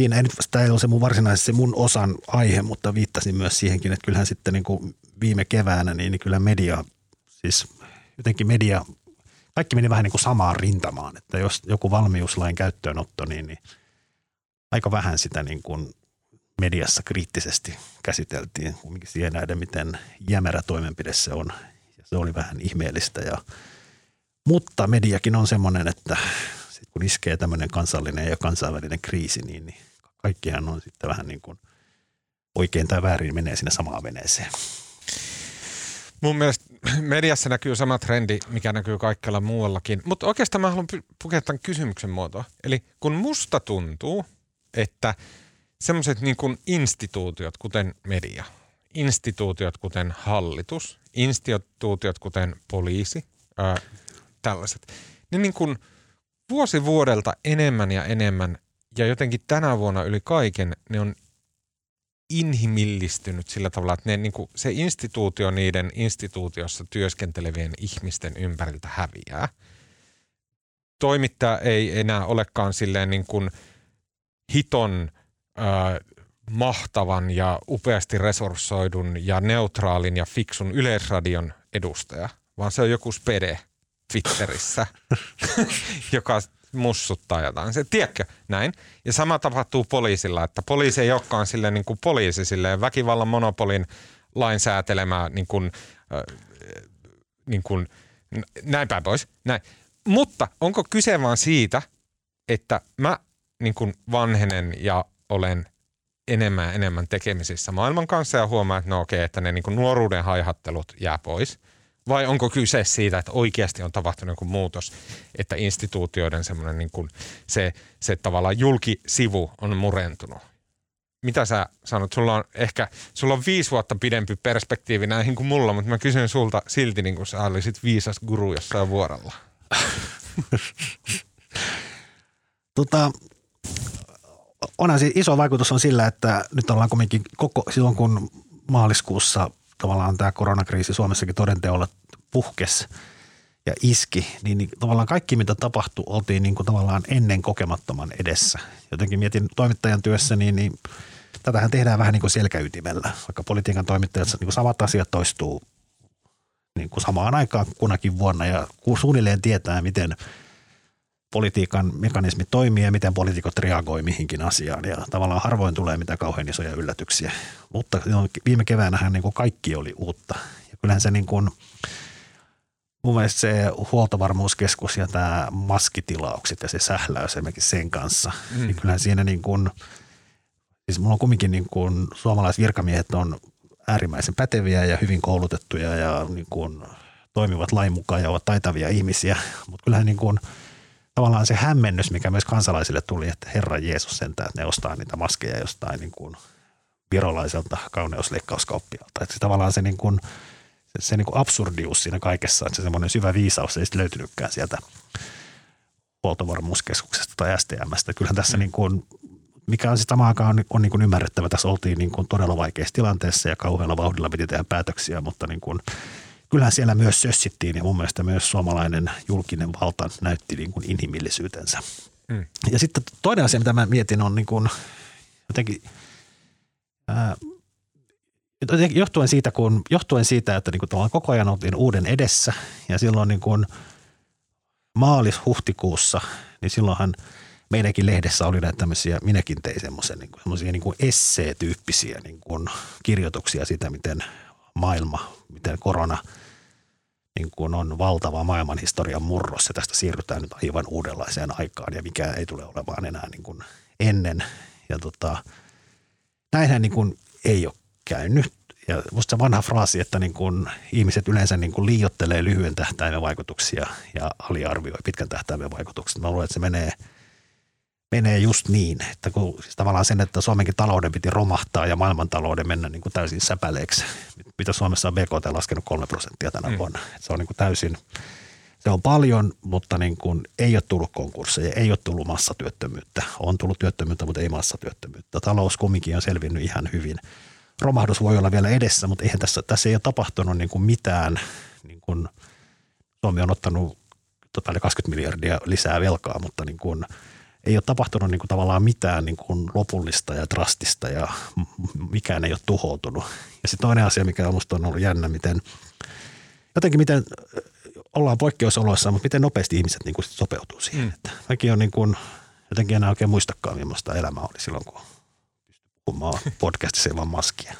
siinä ei nyt, tämä ei ole se mun varsinaisesti se mun osan aihe, mutta viittasin myös siihenkin, että kyllähän sitten niin kuin viime keväänä, niin, niin kyllä media, siis jotenkin media, kaikki meni vähän niin kuin samaan rintamaan, että jos joku valmiuslain käyttöönotto, niin, niin aika vähän sitä niin kuin mediassa kriittisesti käsiteltiin. Kumminkin siihen nähdä, miten jämerä toimenpide se on. Ja se oli vähän ihmeellistä. Ja, mutta mediakin on semmoinen, että sit kun iskee tämmöinen kansallinen ja kansainvälinen kriisi, niin, niin kaikkihan on sitten vähän niin kuin oikein tai väärin menee sinne samaan veneeseen. Mun mielestä mediassa näkyy sama trendi, mikä näkyy kaikkialla muuallakin. Mutta oikeastaan mä haluan pukea tämän kysymyksen muotoa. Eli kun musta tuntuu, että semmoiset niin kuin instituutiot, kuten media, instituutiot, kuten hallitus, instituutiot, kuten poliisi, ää, tällaiset, niin, niin kuin vuosi vuodelta enemmän ja enemmän ja jotenkin tänä vuonna yli kaiken ne on inhimillistynyt sillä tavalla, että ne, niin kuin, se instituutio niiden instituutiossa työskentelevien ihmisten ympäriltä häviää. Toimittaja ei enää olekaan silleen niin kuin hiton – mahtavan ja upeasti resurssoidun ja neutraalin ja fiksun yleisradion edustaja, vaan se on joku spede Twitterissä, joka mussuttaa jotain. Se, tiedätkö, näin. Ja sama tapahtuu poliisilla, että poliisi ei olekaan silleen niin kuin poliisi, silleen väkivallan monopolin lainsäätelemää niin kuin, äh, niin kuin, näin päin pois. Näin. Mutta onko kyse vaan siitä, että mä niin kuin vanhenen ja olen enemmän ja enemmän tekemisissä maailman kanssa ja huomaa, että no okei, että ne niin kuin nuoruuden haihattelut jää pois. Vai onko kyse siitä, että oikeasti on tapahtunut joku muutos, että instituutioiden semmoinen niin kuin se, se tavallaan julkisivu on murentunut? Mitä sä sanot? Sulla on ehkä, sulla on viisi vuotta pidempi perspektiivi näihin kuin mulla, mutta mä kysyn sulta silti niin kuin sä olisit viisas guru jossain vuorolla. tota, onhan se iso vaikutus on sillä, että nyt ollaan kuitenkin koko, silloin kun maaliskuussa tavallaan tämä koronakriisi Suomessakin todenteolla puhkes ja iski, niin, niin tavallaan kaikki mitä tapahtui oltiin niin kuin tavallaan ennen kokemattoman edessä. Jotenkin mietin toimittajan työssä, niin, niin tätähän tehdään vähän niin kuin selkäytimellä, vaikka politiikan toimittajat niin kuin samat asiat toistuu niin kuin samaan aikaan kunakin vuonna ja suunnilleen tietää, miten – politiikan mekanismi toimii ja miten poliitikot reagoi mihinkin asiaan. Ja tavallaan harvoin tulee mitään kauhean isoja yllätyksiä. Mutta viime keväänähän niin kuin kaikki oli uutta. Ja kyllähän se niin kuin, mun mielestä se huoltovarmuuskeskus ja tämä maskitilaukset ja se sähläys esimerkiksi sen kanssa, mm. niin kyllähän siinä niin kuin, siis mulla on kumminkin niin kuin suomalaisvirkamiehet on äärimmäisen päteviä ja hyvin koulutettuja ja niin kuin toimivat lain mukaan ja ovat taitavia ihmisiä, mutta kyllähän niin kuin – tavallaan se hämmennys, mikä myös kansalaisille tuli, että Herra Jeesus sentään, että ne ostaa niitä maskeja jostain niin kuin virolaiselta kauneusleikkauskauppialta. Että se tavallaan se, niin kuin, se, se niin kuin absurdius siinä kaikessa, että se semmoinen syvä viisaus ei sitten löytynytkään sieltä huoltovarmuuskeskuksesta tai STMstä. Kyllähän tässä mm. niin kuin, mikä on sitten samaan aikaan on, on niin kuin ymmärrettävä. Tässä oltiin niin kuin todella vaikeassa tilanteessa ja kauhealla vauhdilla piti tehdä päätöksiä, mutta niin kuin – kyllähän siellä myös sössittiin ja mun mielestä myös suomalainen julkinen valta näytti niin kuin inhimillisyytensä. Mm. Ja sitten toinen asia, mitä mä mietin, on niin kuin jotenkin, ää, johtuen siitä, kun, johtuen siitä että niin kuin koko ajan oltiin uuden edessä ja silloin niin kuin maalis-huhtikuussa, niin silloinhan meidänkin lehdessä oli näitä tämmöisiä, minäkin tein semmoisen niin kuin, semmoisia niin kuin esseetyyppisiä niin kuin kirjoituksia siitä, miten maailma, miten korona – niin kuin on valtava maailmanhistorian murros ja tästä siirrytään nyt aivan uudenlaiseen aikaan ja mikä ei tule olemaan enää niin kuin ennen. Ja tota, näinhän niin kuin ei ole käynyt. Ja musta se vanha fraasi, että niin kuin ihmiset yleensä niin kuin liiottelee lyhyen tähtäimen vaikutuksia ja aliarvioi pitkän tähtäimen vaikutuksia. Mä luulen, että se menee – menee just niin, että kun siis tavallaan sen, että Suomenkin talouden piti romahtaa ja maailmantalouden mennä niin kuin täysin säpäleeksi, mitä Suomessa on BKT laskenut kolme prosenttia tänä mm. vuonna. Se on niin kuin täysin, Se on paljon, mutta niin kuin ei ole tullut konkursseja, ei ole tullut massatyöttömyyttä. On tullut työttömyyttä, mutta ei massatyöttömyyttä. Talous kumminkin on selvinnyt ihan hyvin. Romahdus voi olla vielä edessä, mutta eihän tässä, tässä ei ole tapahtunut niin kuin mitään. Niin kuin Suomi on ottanut tota, 20 miljardia lisää velkaa, mutta niin kuin ei ole tapahtunut niin kuin tavallaan mitään niin kuin lopullista ja drastista ja mikään ei ole tuhoutunut. Ja sitten toinen asia, mikä on minusta on ollut jännä, miten jotenkin miten ollaan poikkeusoloissa, mutta miten nopeasti ihmiset niin kuin sopeutuu siihen. Mm. Että mäkin on niin kuin, jotenkin enää oikein muistakaan, millaista elämä oli silloin, kun puhumaan podcastissa ilman maskia.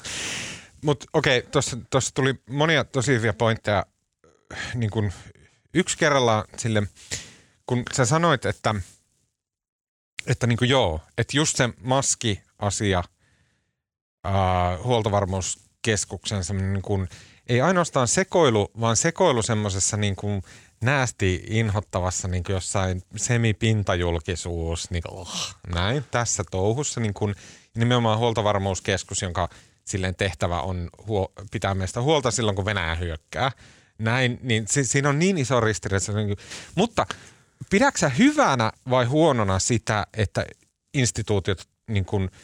Mutta okei, okay, tuossa tuli monia tosi hyviä pointteja. Niin kun yksi kerrallaan sille, kun sä sanoit, että, että niin joo, että just se maski-asia, ää, huoltovarmuuskeskuksen niin kun, ei ainoastaan sekoilu, vaan sekoilu semmoisessa niin kuin näästi inhottavassa niin kuin jossain semipintajulkisuus, niin kuin, oh, näin tässä touhussa niin kuin, nimenomaan huoltovarmuuskeskus, jonka silleen tehtävä on huo, pitää meistä huolta silloin, kun Venäjä hyökkää. Näin, niin si, siinä on niin iso ristiriita. Niin mutta pidäksä hyvänä vai huonona sitä, että instituutiot niin kuin –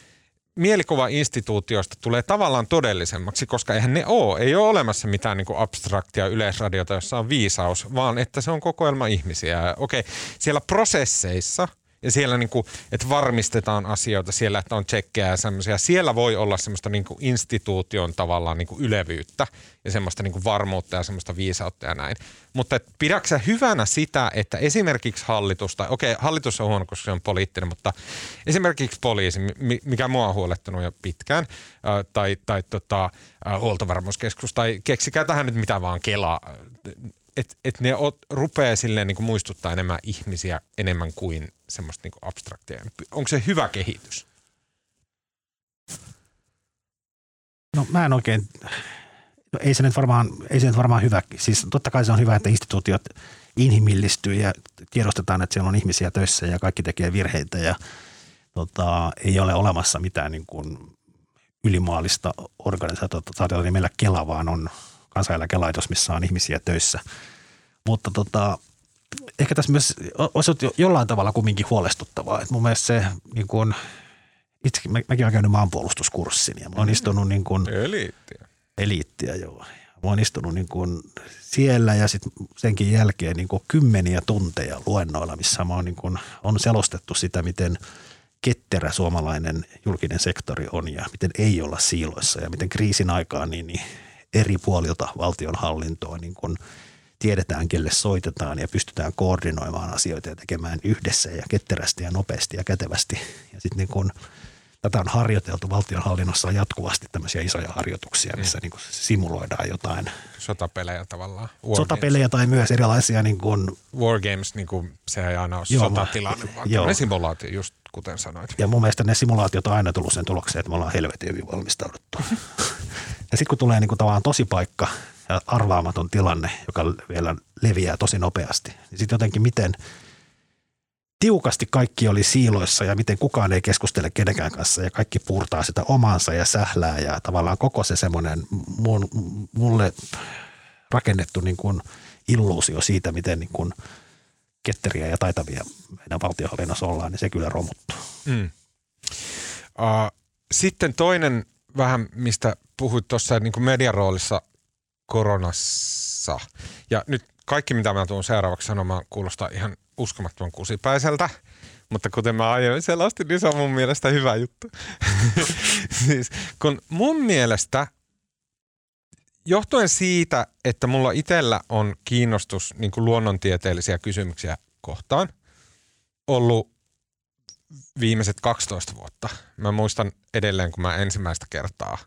mielikuva instituutiosta tulee tavallaan todellisemmaksi, koska eihän ne ole. Ei ole olemassa mitään niin abstraktia yleisradiota, jossa on viisaus, vaan että se on kokoelma ihmisiä. Okei, siellä prosesseissa – ja siellä niin kuin, että varmistetaan asioita siellä, että on tsekkejä ja semmoisia. Siellä voi olla semmoista niin kuin instituution tavallaan niin kuin ylevyyttä ja semmoista niin kuin varmuutta ja semmoista viisautta ja näin. Mutta pidäksä hyvänä sitä, että esimerkiksi hallitus, tai okei, hallitus on huono, koska se on poliittinen, mutta esimerkiksi poliisi, mikä mua on huolettanut jo pitkään, tai, tai tota, huoltovarmuuskeskus, tai keksikää tähän nyt mitä vaan Kela, että et ne ot, rupeaa silleen niin kuin muistuttaa enemmän ihmisiä enemmän kuin semmoista niin kuin abstraktia. Onko se hyvä kehitys? No mä en oikein, no ei se nyt varmaan, ei se nyt varmaan hyvä. Siis totta kai se on hyvä, että instituutiot inhimillistyy ja tiedostetaan, että siellä on ihmisiä töissä ja kaikki tekee virheitä ja tota, ei ole olemassa mitään niin kuin ylimaallista organisaatiota, niin meillä Kela vaan on kansaneläkelaitos, missä on ihmisiä töissä. Mutta tota, ehkä tässä myös olisi jollain tavalla kumminkin huolestuttavaa. että mun mielestä se niin kuin, itse, mä, mäkin olen käynyt maanpuolustuskurssin ja mä oon istunut niin kuin, Eliittiä. Eliittiä, joo. Mä oon istunut niin kuin siellä ja sitten senkin jälkeen niin kuin kymmeniä tunteja luennoilla, missä mä oon niin kuin, on selostettu sitä, miten ketterä suomalainen julkinen sektori on ja miten ei olla siiloissa ja miten kriisin aikaan niin, niin eri puolilta valtionhallintoa niin kuin tiedetään, kelle soitetaan ja pystytään koordinoimaan asioita ja tekemään yhdessä ja ketterästi ja nopeasti ja kätevästi. Ja sitten niin kuin, tätä on harjoiteltu valtionhallinnossa jatkuvasti tämmöisiä isoja harjoituksia, missä mm. niin kuin simuloidaan jotain. Sotapelejä tavallaan. War Sotapelejä games. tai myös erilaisia niin kuin, War games, niin kuin, se ei aina ole joo, sotatilanne, vaan joo. simulaatio, just kuten sanoit. Ja mun mielestä ne simulaatiot on aina tullut sen tulokseen, että me ollaan helvetin hyvin valmistauduttu. ja sitten kun tulee niin kuin tavallaan paikka ja arvaamaton tilanne, joka vielä leviää tosi nopeasti, niin sitten jotenkin miten tiukasti kaikki oli siiloissa ja miten kukaan ei keskustele kenenkään kanssa ja kaikki puurtaa sitä omansa ja sählää ja tavallaan koko se semmoinen mun, mulle rakennettu niin kuin illuusio siitä, miten niin kuin – ketteriä ja taitavia meidän valtionhallinnossa ollaan, niin se kyllä romuttuu. Mm. Uh, sitten toinen vähän, mistä puhuit tuossa niin mediaroolissa koronassa. Ja nyt kaikki, mitä mä tuun seuraavaksi sanomaan, kuulostaa ihan uskomattoman kusipäiseltä. Mutta kuten mä aiemmin selostin, niin se on mun mielestä hyvä juttu. siis, kun mun mielestä johtuen siitä, että mulla itsellä on kiinnostus niin kuin luonnontieteellisiä kysymyksiä kohtaan ollut viimeiset 12 vuotta. Mä muistan edelleen, kun mä ensimmäistä kertaa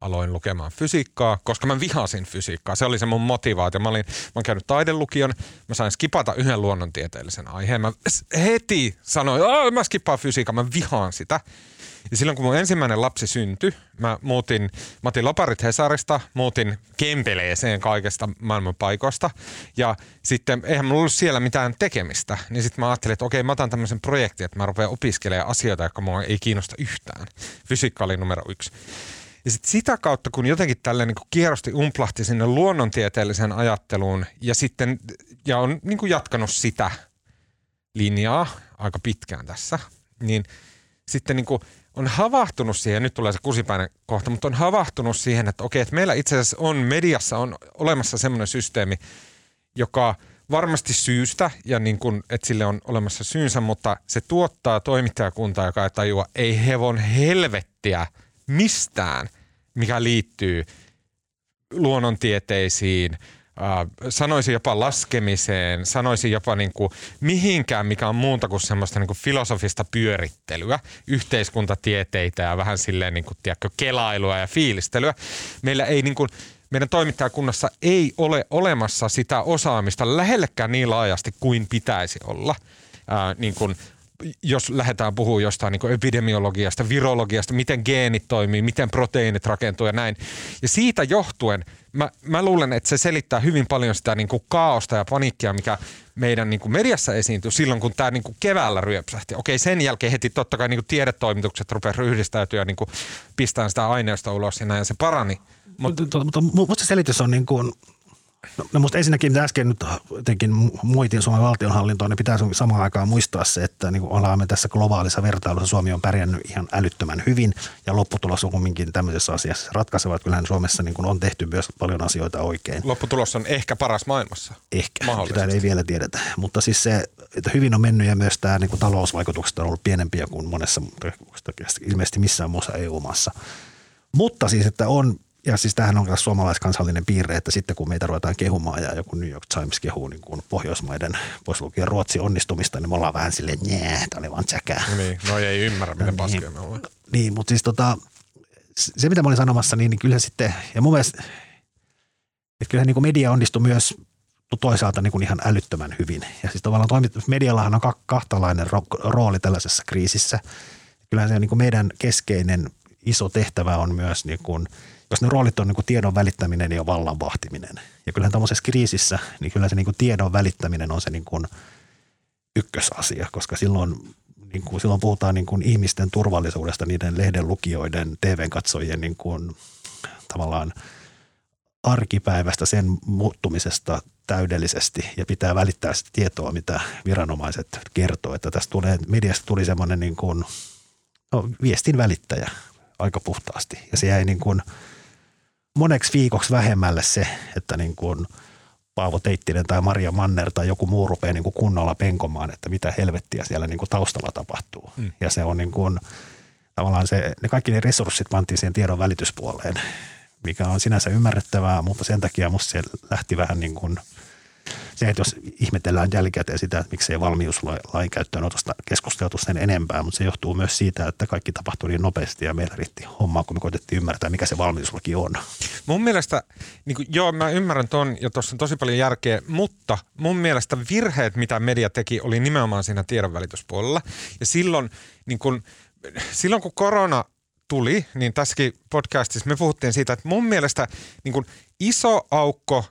aloin lukemaan fysiikkaa, koska mä vihasin fysiikkaa. Se oli se mun motivaatio. Mä olin, mä olin käynyt taidelukion, mä sain skipata yhden luonnontieteellisen aiheen. Mä heti sanoin, että mä skippaan fysiikkaa, mä vihaan sitä. Ja silloin kun mun ensimmäinen lapsi syntyi, mä muutin, mä otin loparit Hesarista, muutin Kempeleeseen kaikesta maailman paikoista. Ja sitten eihän mulla ollut siellä mitään tekemistä. Niin sitten mä ajattelin, että okei, mä otan tämmöisen projektin, että mä rupean opiskelemaan asioita, jotka mua ei kiinnosta yhtään. Fysiikka oli numero yksi. Ja sit sitä kautta, kun jotenkin tälleen niin kierrosti umplahti sinne luonnontieteelliseen ajatteluun ja sitten ja on niin kuin jatkanut sitä linjaa aika pitkään tässä, niin sitten niin kuin on havahtunut siihen, nyt tulee se kusipäinen kohta, mutta on havahtunut siihen, että okei, että meillä itse asiassa on mediassa on olemassa semmoinen systeemi, joka varmasti syystä ja niin kuin, että sille on olemassa syynsä, mutta se tuottaa toimittajakuntaa, joka ei tajua ei hevon helvettiä mistään, mikä liittyy luonnontieteisiin – äh, sanoisin jopa laskemiseen, sanoisin jopa niin kuin mihinkään, mikä on muuta kuin semmoista niin kuin filosofista pyörittelyä, yhteiskuntatieteitä ja vähän silleen niin kuin, tiedätkö, kelailua ja fiilistelyä. Meillä ei niin kuin, meidän toimittajakunnassa ei ole olemassa sitä osaamista lähellekään niin laajasti kuin pitäisi olla. Ää, niin kuin jos lähdetään puhumaan jostain niin epidemiologiasta, virologiasta, miten geenit toimii, miten proteiinit rakentuu ja näin. Ja siitä johtuen mä, mä luulen, että se selittää hyvin paljon sitä niin kuin kaaosta ja paniikkia, mikä meidän niin kuin mediassa esiintyi silloin, kun tämä niin kuin keväällä ryöpsähti. Okei, sen jälkeen heti totta kai niin kuin tiedetoimitukset rupesivat ryhdistäytyä ja niin kuin pistään sitä aineistoa ulos ja näin, ja se parani. Mutta, mutta, mutta se selitys on niin kuin No, no musta ensinnäkin, mitä äsken nyt jotenkin muitin Suomen valtionhallintoa, niin pitäisi samaan aikaan muistaa se, että niin ollaan me tässä globaalissa vertailussa Suomi on pärjännyt ihan älyttömän hyvin ja lopputulos on kumminkin tämmöisessä asiassa ratkaiseva. Että kyllähän Suomessa niin on tehty myös paljon asioita oikein. Lopputulos on ehkä paras maailmassa. Ehkä, sitä ei vielä tiedetä. Mutta siis se, että hyvin on mennyt ja myös tämä niin kuin talousvaikutukset on ollut pienempiä kuin monessa, ilmeisesti missään muussa EU-maassa. Mutta siis, että on ja siis tämähän on myös suomalaiskansallinen piirre, että sitten kun meitä ruvetaan kehumaan ja joku New York Times kehuu niin kuin Pohjoismaiden, pois lukien Ruotsi onnistumista, niin me ollaan vähän silleen, njää, tämä oli vaan tsäkää. Niin, no ei ymmärrä, miten no, paskia me ollaan. Niin, mutta siis tota, se mitä mä olin sanomassa, niin, niin kyllä sitten, ja mun mielestä, että kyllähän niin kuin media onnistui myös toisaalta niin kuin ihan älyttömän hyvin. Ja siis tavallaan toimit, mediallahan on kahtalainen ro- rooli tällaisessa kriisissä. Kyllähän se niin kuin meidän keskeinen iso tehtävä on myös niin kuin – jos ne roolit on niin kuin tiedon välittäminen ja vallan vahtiminen. Ja kyllähän tämmöisessä kriisissä, niin kyllä se niin kuin tiedon välittäminen on se niin kuin ykkösasia, koska silloin, niin kuin, silloin puhutaan niin kuin ihmisten turvallisuudesta, niiden lehden lukijoiden, TV-katsojien niin kuin, tavallaan arkipäivästä, sen muuttumisesta täydellisesti ja pitää välittää sitä tietoa, mitä viranomaiset kertoo. Että tästä tulee, mediasta tuli semmoinen niin kuin, no, viestin välittäjä aika puhtaasti ja se jäi niin kuin – moneksi viikoksi vähemmälle se, että niin kuin Paavo Teittinen tai Maria Manner tai joku muu rupeaa niin kuin kunnolla penkomaan, että mitä helvettiä siellä niin kuin taustalla tapahtuu. Mm. Ja se on niin kuin, tavallaan se, ne kaikki ne resurssit pantiin siihen tiedon välityspuoleen, mikä on sinänsä ymmärrettävää, mutta sen takia musta se lähti vähän niin kuin – se, että jos ihmetellään jälkikäteen sitä, että miksei valmiuslain käyttöönotosta keskusteltu sen enempää, mutta se johtuu myös siitä, että kaikki tapahtui niin nopeasti ja meillä riitti hommaa, kun me koitettiin ymmärtää, mikä se valmiuslaki on. Mun mielestä, niin kuin, joo mä ymmärrän ton ja tuossa on tosi paljon järkeä, mutta mun mielestä virheet, mitä media teki, oli nimenomaan siinä tiedonvälityspuolella. Ja silloin, niin kuin, silloin kun korona tuli, niin tässäkin podcastissa me puhuttiin siitä, että mun mielestä niin kuin iso aukko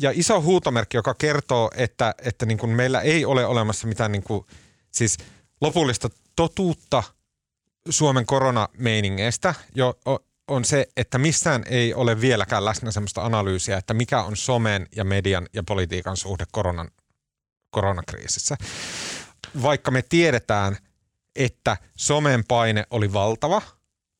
ja iso huutomerkki, joka kertoo, että, että niin kuin meillä ei ole olemassa mitään niin kuin, siis lopullista totuutta Suomen koronameiningeistä, jo, on se, että missään ei ole vieläkään läsnä sellaista analyysiä, että mikä on somen ja median ja politiikan suhde koronan, koronakriisissä. Vaikka me tiedetään, että somen paine oli valtava,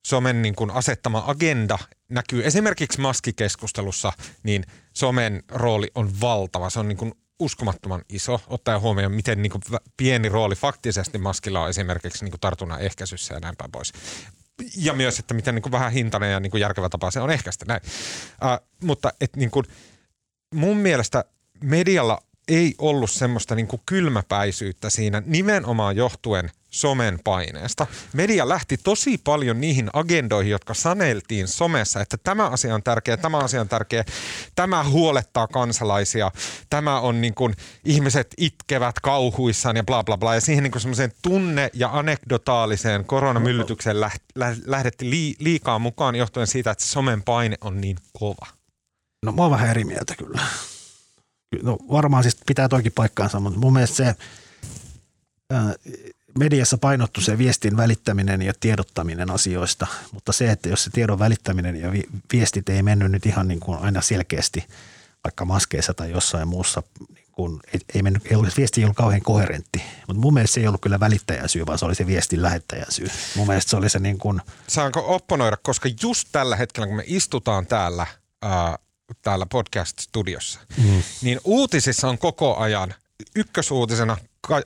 somen niin kuin asettama agenda näkyy esimerkiksi maskikeskustelussa, niin somen rooli on valtava. Se on niin kuin uskomattoman iso, ottaen huomioon, miten niin kuin pieni rooli faktisesti maskilla on esimerkiksi niin kuin tartunnan ehkäisyssä ja näin päin pois. Ja myös, että miten niin kuin vähän hintainen ja niin kuin järkevä tapa se on ehkäistä näin. Uh, mutta et niin kuin, mun mielestä medialla ei ollut semmoista niin kuin kylmäpäisyyttä siinä nimenomaan johtuen somen paineesta. Media lähti tosi paljon niihin agendoihin, jotka saneltiin somessa, että tämä asia on tärkeä, tämä asia on tärkeä, tämä huolettaa kansalaisia, tämä on niin kuin, ihmiset itkevät kauhuissaan ja bla bla bla. Ja siihen niin semmoiseen tunne- ja anekdotaaliseen koronamyllytykseen lähdettiin liikaa mukaan johtuen siitä, että somen paine on niin kova. No mä oon vähän eri mieltä kyllä. No varmaan siis pitää toikin paikkaansa, mutta mun mielestä se mediassa painottu se viestin välittäminen ja tiedottaminen asioista, mutta se, että jos se tiedon välittäminen ja viestit ei mennyt nyt ihan niin kuin aina selkeästi vaikka maskeissa tai jossain muussa niin kuin, ei, ei, mennyt, ei ollut, viesti ei ollut kauhean koherentti. Mutta mun mielestä se ei ollut kyllä välittäjän syy, vaan se oli se viestin lähettäjän syy. Mun mielestä se oli se niin kuin... Saanko opponoida, koska just tällä hetkellä, kun me istutaan täällä, ää, täällä podcast-studiossa, mm. niin uutisissa on koko ajan ykkösuutisena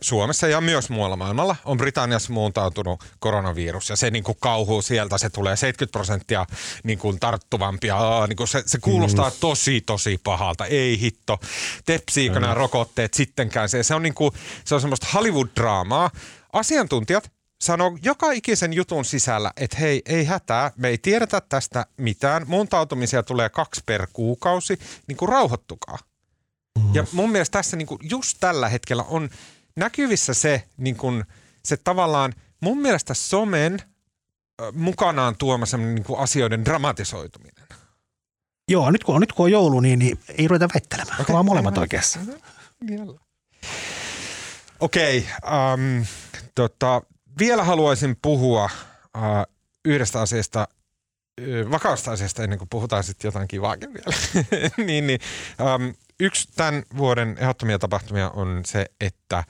Suomessa ja myös muualla maailmalla on Britanniassa muuntautunut koronavirus ja se niin kuin kauhuu sieltä, se tulee 70 prosenttia niin kuin tarttuvampia. Aa, niin kuin se, se kuulostaa mm. tosi tosi pahalta, ei hitto. Tepsiikö mm. nämä rokotteet sittenkään? Se, se on, niin kuin, se on semmoista Hollywood-draamaa. Asiantuntijat sanoo joka ikisen jutun sisällä, että hei, ei hätää, me ei tiedetä tästä mitään. Muuntautumisia tulee kaksi per kuukausi, niin kuin rauhoittukaa. Mm. Ja mun mielestä tässä niin kuin just tällä hetkellä on näkyvissä se, niin kuin, se tavallaan mun mielestä somen mukanaan tuoma niin kuin asioiden dramatisoituminen. Joo, nyt kun, nyt kun on joulu, niin, niin ei ruveta väittelemään, okay. vaan molemmat oikeassa. Okei, okay, um, tota, vielä haluaisin puhua uh, yhdestä asiasta, vakaasta asiasta ennen kuin puhutaan sitten jotain kivaakin vielä. niin, niin, um, yksi tämän vuoden ehdottomia tapahtumia on se, että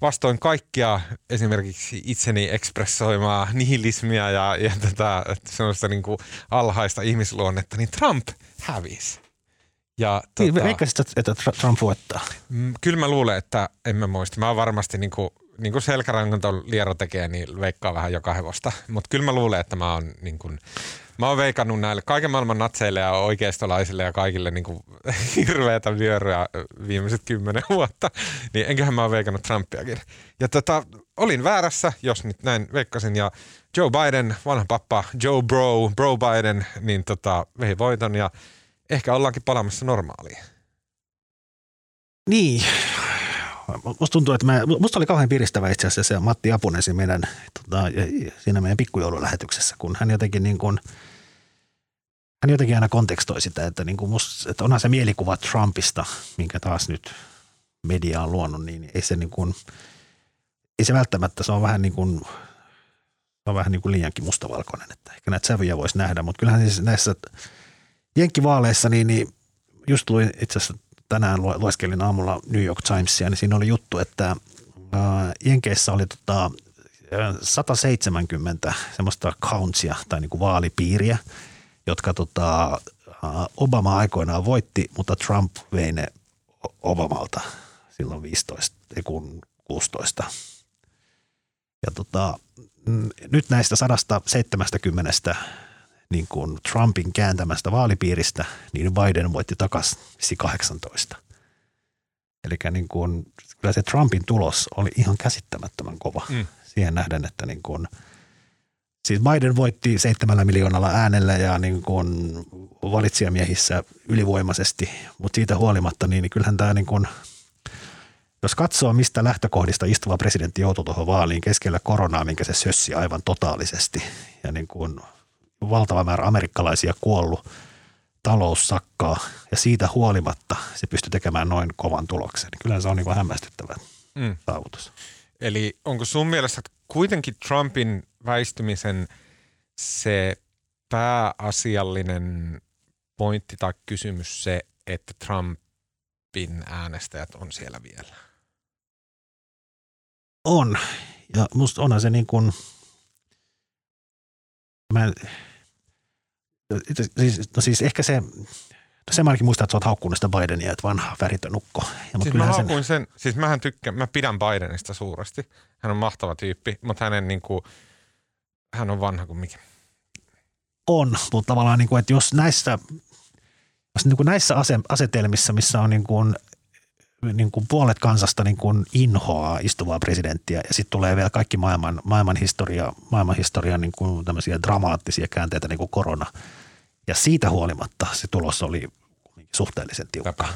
vastoin kaikkia esimerkiksi itseni ekspressoimaa nihilismia ja, ja tätä sellaista niin kuin alhaista ihmisluonnetta, niin Trump hävisi. Ja, niin, tota, että Trump voittaa? Mm, kyllä mä luulen, että emme muista. Mä oon varmasti niin kuin, niin kuin selkärangan liero tekee, niin veikkaa vähän joka hevosta. Mutta kyllä mä luulen, että mä oon niin kuin, Mä oon veikannut näille kaiken maailman natseille ja oikeistolaisille ja kaikille niin kuin hirveätä vyöryä viimeiset kymmenen vuotta. Niin enköhän mä oon veikannut Trumpiakin. Ja tota, olin väärässä, jos nyt näin veikkasin. Ja Joe Biden, vanha pappa, Joe Bro, Bro Biden, niin tota, vei voiton ja ehkä ollaankin palaamassa normaaliin. Niin, musta tuntuu, että mä, musta oli kauhean piristävä itse asiassa se Matti Apunen siinä meidän, tota, siinä meidän pikkujoululähetyksessä, kun hän jotenkin niin kuin – hän jotenkin aina kontekstoi sitä, että, niin kuin musta, että onhan se mielikuva Trumpista, minkä taas nyt media on luonut, niin ei se, niin kuin, ei se välttämättä, se on vähän niin kuin, se on vähän niin kuin liiankin mustavalkoinen, että ehkä näitä sävyjä voisi nähdä, mutta kyllähän siis näissä jenkkivaaleissa, niin, niin just luin itse asiassa tänään lueskelin aamulla New York Timesia, niin siinä oli juttu, että Jenkeissä oli tota 170 semmoista countsia tai niin kuin vaalipiiriä – jotka tota, Obama aikoinaan voitti, mutta Trump vei ne Obamalta silloin 15, kun 16. Ja tota, nyt näistä 170 niin kuin Trumpin kääntämästä vaalipiiristä, niin Biden voitti takaisin 18. Eli niin kuin, kyllä se Trumpin tulos oli ihan käsittämättömän kova mm. siihen nähden, että niin kuin – Siis Biden voitti seitsemällä miljoonalla äänellä ja niin kuin valitsijamiehissä ylivoimaisesti, mutta siitä huolimatta, niin kyllähän tämä niin kuin, jos katsoo mistä lähtökohdista istuva presidentti joutui tuohon vaaliin keskellä koronaa, minkä se sössi aivan totaalisesti ja niin kuin valtava määrä amerikkalaisia kuollut, talous sakkaa ja siitä huolimatta se pystyi tekemään noin kovan tuloksen. Kyllä se on niin kuin hämmästyttävä mm. saavutus. Eli onko sun mielestä kuitenkin Trumpin väistymisen se pääasiallinen pointti tai kysymys se, että Trumpin äänestäjät on siellä vielä? On. Ja musta onhan se niin kuin, mä en, siis, no siis ehkä se, No se mä ainakin muistan, että sä oot haukkunut sitä Bidenia, että vanha väritön ukko. Ja siis mä sen... sen, siis mähän tykkään, mä pidän Bidenista suuresti. Hän on mahtava tyyppi, mutta hänen niin kuin, hän on vanha kuin mikä. On, mutta tavallaan niin kuin, että jos näissä, jos niin kuin näissä asetelmissa, missä on niin kuin, niin kuin puolet kansasta niin kuin inhoaa istuvaa presidenttiä ja sitten tulee vielä kaikki maailman, maailman historia, maailman historian niin kuin tämmöisiä dramaattisia käänteitä niin kuin korona – ja siitä huolimatta se tulos oli suhteellisen tiukka. Täpä.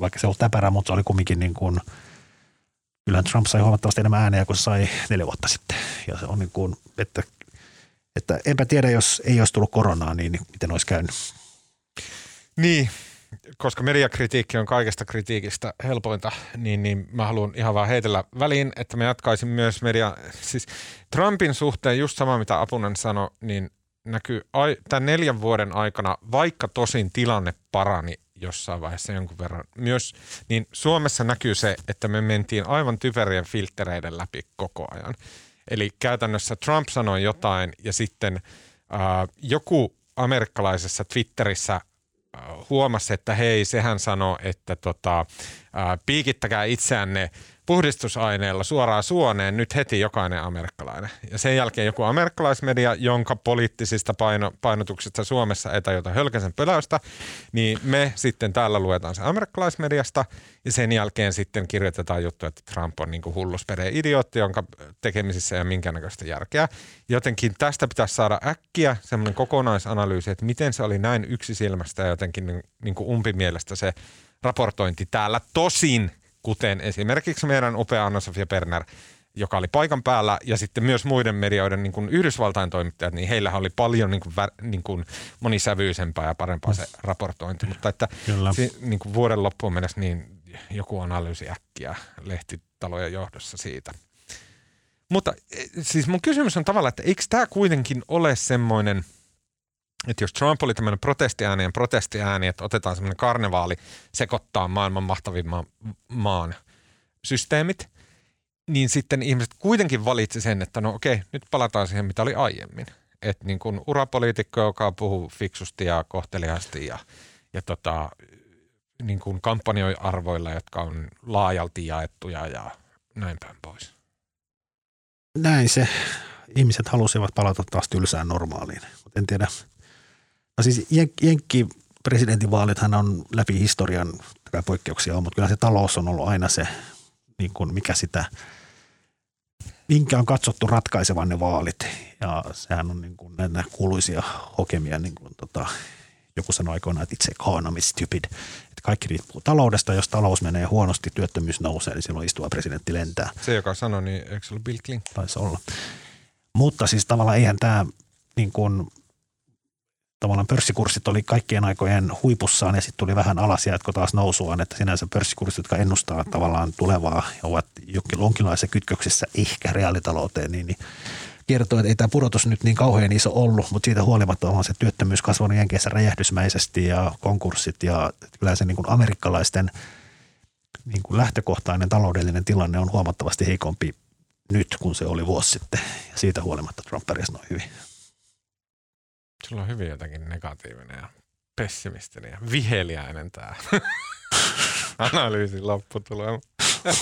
Vaikka se oli täpärä, mutta se oli kumminkin niin kuin, kyllähän Trump sai huomattavasti enemmän ääniä kuin sai neljä vuotta sitten. Ja se on niin kuin, että, että enpä tiedä, jos ei olisi tullut koronaa, niin miten olisi käynyt. Niin, koska mediakritiikki on kaikesta kritiikistä helpointa, niin, niin mä haluan ihan vaan heitellä väliin, että mä jatkaisin myös media, siis Trumpin suhteen just sama mitä Apunen sanoi, niin näkyy tämän neljän vuoden aikana, vaikka tosin tilanne parani jossain vaiheessa jonkun verran. Myös niin Suomessa näkyy se, että me mentiin aivan typerien filtreiden läpi koko ajan. Eli käytännössä Trump sanoi jotain ja sitten äh, joku amerikkalaisessa Twitterissä äh, huomasi, että hei, sehän sanoi, että tota, äh, piikittäkää itseänne – puhdistusaineella suoraan suoneen nyt heti jokainen amerikkalainen. Ja sen jälkeen joku amerikkalaismedia, jonka poliittisista paino, painotuksista Suomessa ei tajuta hölkäsen pöläystä, niin me sitten täällä luetaan se amerikkalaismediasta ja sen jälkeen sitten kirjoitetaan juttu, että Trump on niin hulluspede idiootti, jonka tekemisissä ei ole minkäännäköistä järkeä. Jotenkin tästä pitäisi saada äkkiä semmoinen kokonaisanalyysi, että miten se oli näin yksisilmästä ja jotenkin niin kuin umpimielestä se raportointi täällä. Tosin – kuten esimerkiksi meidän upea Anna-Sofia Perner, joka oli paikan päällä, ja sitten myös muiden medioiden niin kuin Yhdysvaltain toimittajat, niin heillä oli paljon niin kuin, niin kuin monisävyisempää ja parempaa se raportointi. Mutta että si, niin kuin vuoden loppuun mennessä niin joku analyysi äkkiä lehtitalojen johdossa siitä. Mutta e, siis mun kysymys on tavallaan, että eikö tämä kuitenkin ole semmoinen – että jos Trump oli tämmöinen protestiääni ja protestiääni, että otetaan semmoinen karnevaali sekoittaa maailman mahtavimman maan systeemit, niin sitten ihmiset kuitenkin valitsi sen, että no okei, nyt palataan siihen, mitä oli aiemmin. Että niin kuin urapoliitikko, joka puhuu fiksusti ja kohteliaasti ja, ja tota, niin kuin kampanjoi arvoilla, jotka on laajalti jaettuja ja näin päin pois. Näin se. Ihmiset halusivat palata taas tylsään normaaliin. En tiedä, No siis Jenkki presidentinvaalithan on läpi historian, poikkeuksia on, mutta kyllä se talous on ollut aina se, niin kuin mikä sitä, minkä on katsottu ratkaisevan ne vaalit. Ja sehän on niin kuin näitä kuuluisia hokemia, niin kuin tota, joku sanoi aikoinaan, että itse economy stupid. Että kaikki riippuu taloudesta. Jos talous menee huonosti, työttömyys nousee, niin silloin istuva presidentti lentää. Se, joka sanoi, niin eikö se ollut Bill Clinton? Taisi olla. Mutta siis tavallaan eihän tämä niin kuin – tavallaan pörssikurssit oli kaikkien aikojen huipussaan ja sitten tuli vähän alas ja jatko taas nousuaan, että sinänsä pörssikurssit, jotka ennustaa tavallaan tulevaa ja ovat jonkinlaisessa kytköksessä ehkä reaalitalouteen, niin, niin kertoo, että ei tämä pudotus nyt niin kauhean iso ollut, mutta siitä huolimatta on se työttömyys kasvanut jenkeissä räjähdysmäisesti ja konkurssit ja kyllä se niin kuin amerikkalaisten niin kuin lähtökohtainen taloudellinen tilanne on huomattavasti heikompi nyt kuin se oli vuosi sitten ja siitä huolimatta Trump pärjäsi noin hyvin. Sulla on hyvin jotenkin negatiivinen ja pessimistinen ja viheliäinen tämä analyysin lopputulema.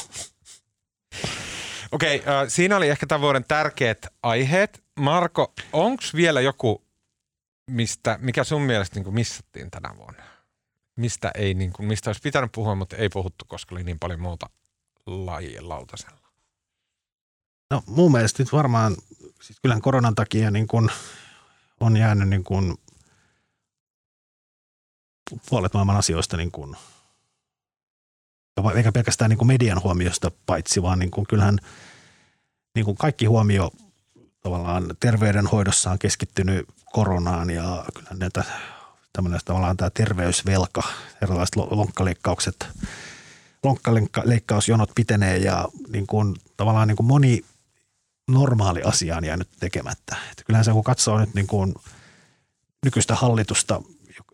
Okei, okay, äh, siinä oli ehkä tämän vuoden tärkeät aiheet. Marko, onko vielä joku, mistä, mikä sun mielestä niin missattiin tänä vuonna? Mistä, ei, niin kuin, mistä olisi pitänyt puhua, mutta ei puhuttu, koska oli niin paljon muuta lajien lautasella? No mun mielestä nyt varmaan, siis kyllähän koronan takia niin kuin on jäänyt niin kuin puolet maailman asioista niin kuin, eikä pelkästään niin kuin median huomiosta paitsi, vaan niin kuin kyllähän niin kuin kaikki huomio tavallaan terveydenhoidossa on keskittynyt koronaan ja kyllä näitä tämmöinen tavallaan tämä terveysvelka, erilaiset lonkkaleikkaukset, lonkkaleikkausjonot pitenee ja niin kuin, tavallaan niin kuin moni normaali asia on jäänyt tekemättä. Että kyllähän se kun katsoo nyt niin kuin nykyistä hallitusta,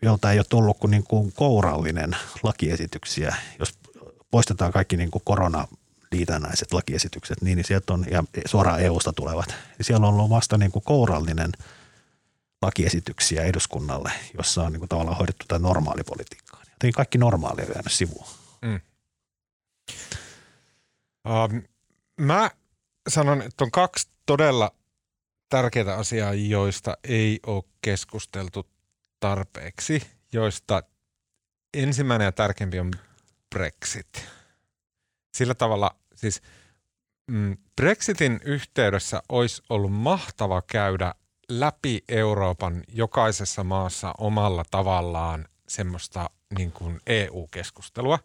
jolta ei ole tullut kuin, niin kuin kourallinen lakiesityksiä, jos poistetaan kaikki niin kuin korona liitännäiset lakiesitykset, niin, niin sieltä on, ja suoraan EU-sta tulevat, niin siellä on ollut vasta niin kuin kourallinen lakiesityksiä eduskunnalle, jossa on niin kuin tavallaan hoidettu tätä normaalipolitiikkaa. Jotenkin kaikki normaali on jäänyt sivuun. Mm. Um, mä sanon, että on kaksi todella tärkeää asiaa, joista ei ole keskusteltu tarpeeksi, joista ensimmäinen ja tärkeimpi on Brexit. Sillä tavalla siis mm, Brexitin yhteydessä olisi ollut mahtava käydä läpi Euroopan jokaisessa maassa omalla tavallaan semmoista niin kuin EU-keskustelua,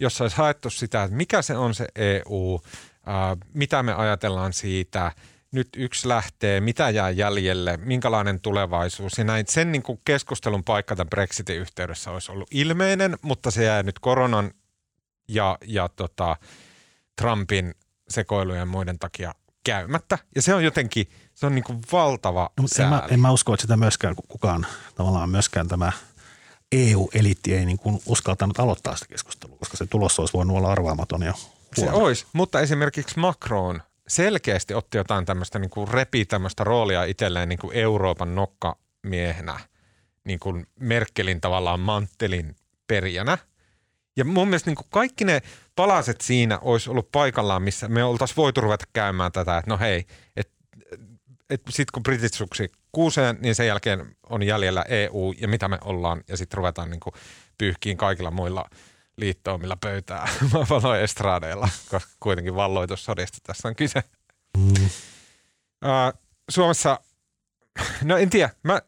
jossa olisi haettu sitä, että mikä se on se EU, mitä me ajatellaan siitä, nyt yksi lähtee, mitä jää jäljelle, minkälainen tulevaisuus. Ja näin sen niin kuin keskustelun paikka tämän Brexitin yhteydessä olisi ollut ilmeinen, mutta se jää nyt koronan ja, ja tota, Trumpin sekoilujen ja muiden takia käymättä. Ja se on jotenkin, se on niin kuin valtava no, en, mä, en mä usko, että sitä myöskään kukaan, tavallaan myöskään tämä EU-eliitti ei niin kuin uskaltanut aloittaa sitä keskustelua, koska se tulos olisi voinut olla arvaamaton ja Se olisi, mutta esimerkiksi Macron selkeästi otti jotain tämmöistä niin kuin repi tämmöistä roolia itselleen niin kuin Euroopan nokkamiehenä, niin kuin Merkelin tavallaan manttelin perijänä. Ja mun mielestä niin kuin kaikki ne palaset siinä olisi ollut paikallaan, missä me oltaisiin voitu ruveta käymään tätä, että no hei, että et sitten kun britit suksi kuuseen, niin sen jälkeen on jäljellä EU ja mitä me ollaan, ja sitten ruvetaan niin kuin pyyhkiin kaikilla muilla liittoumilla pöytää maapallon estraadeilla, koska kuitenkin valloitussodista tässä on kyse. Mm. Uh, Suomessa, no en tiedä, mä,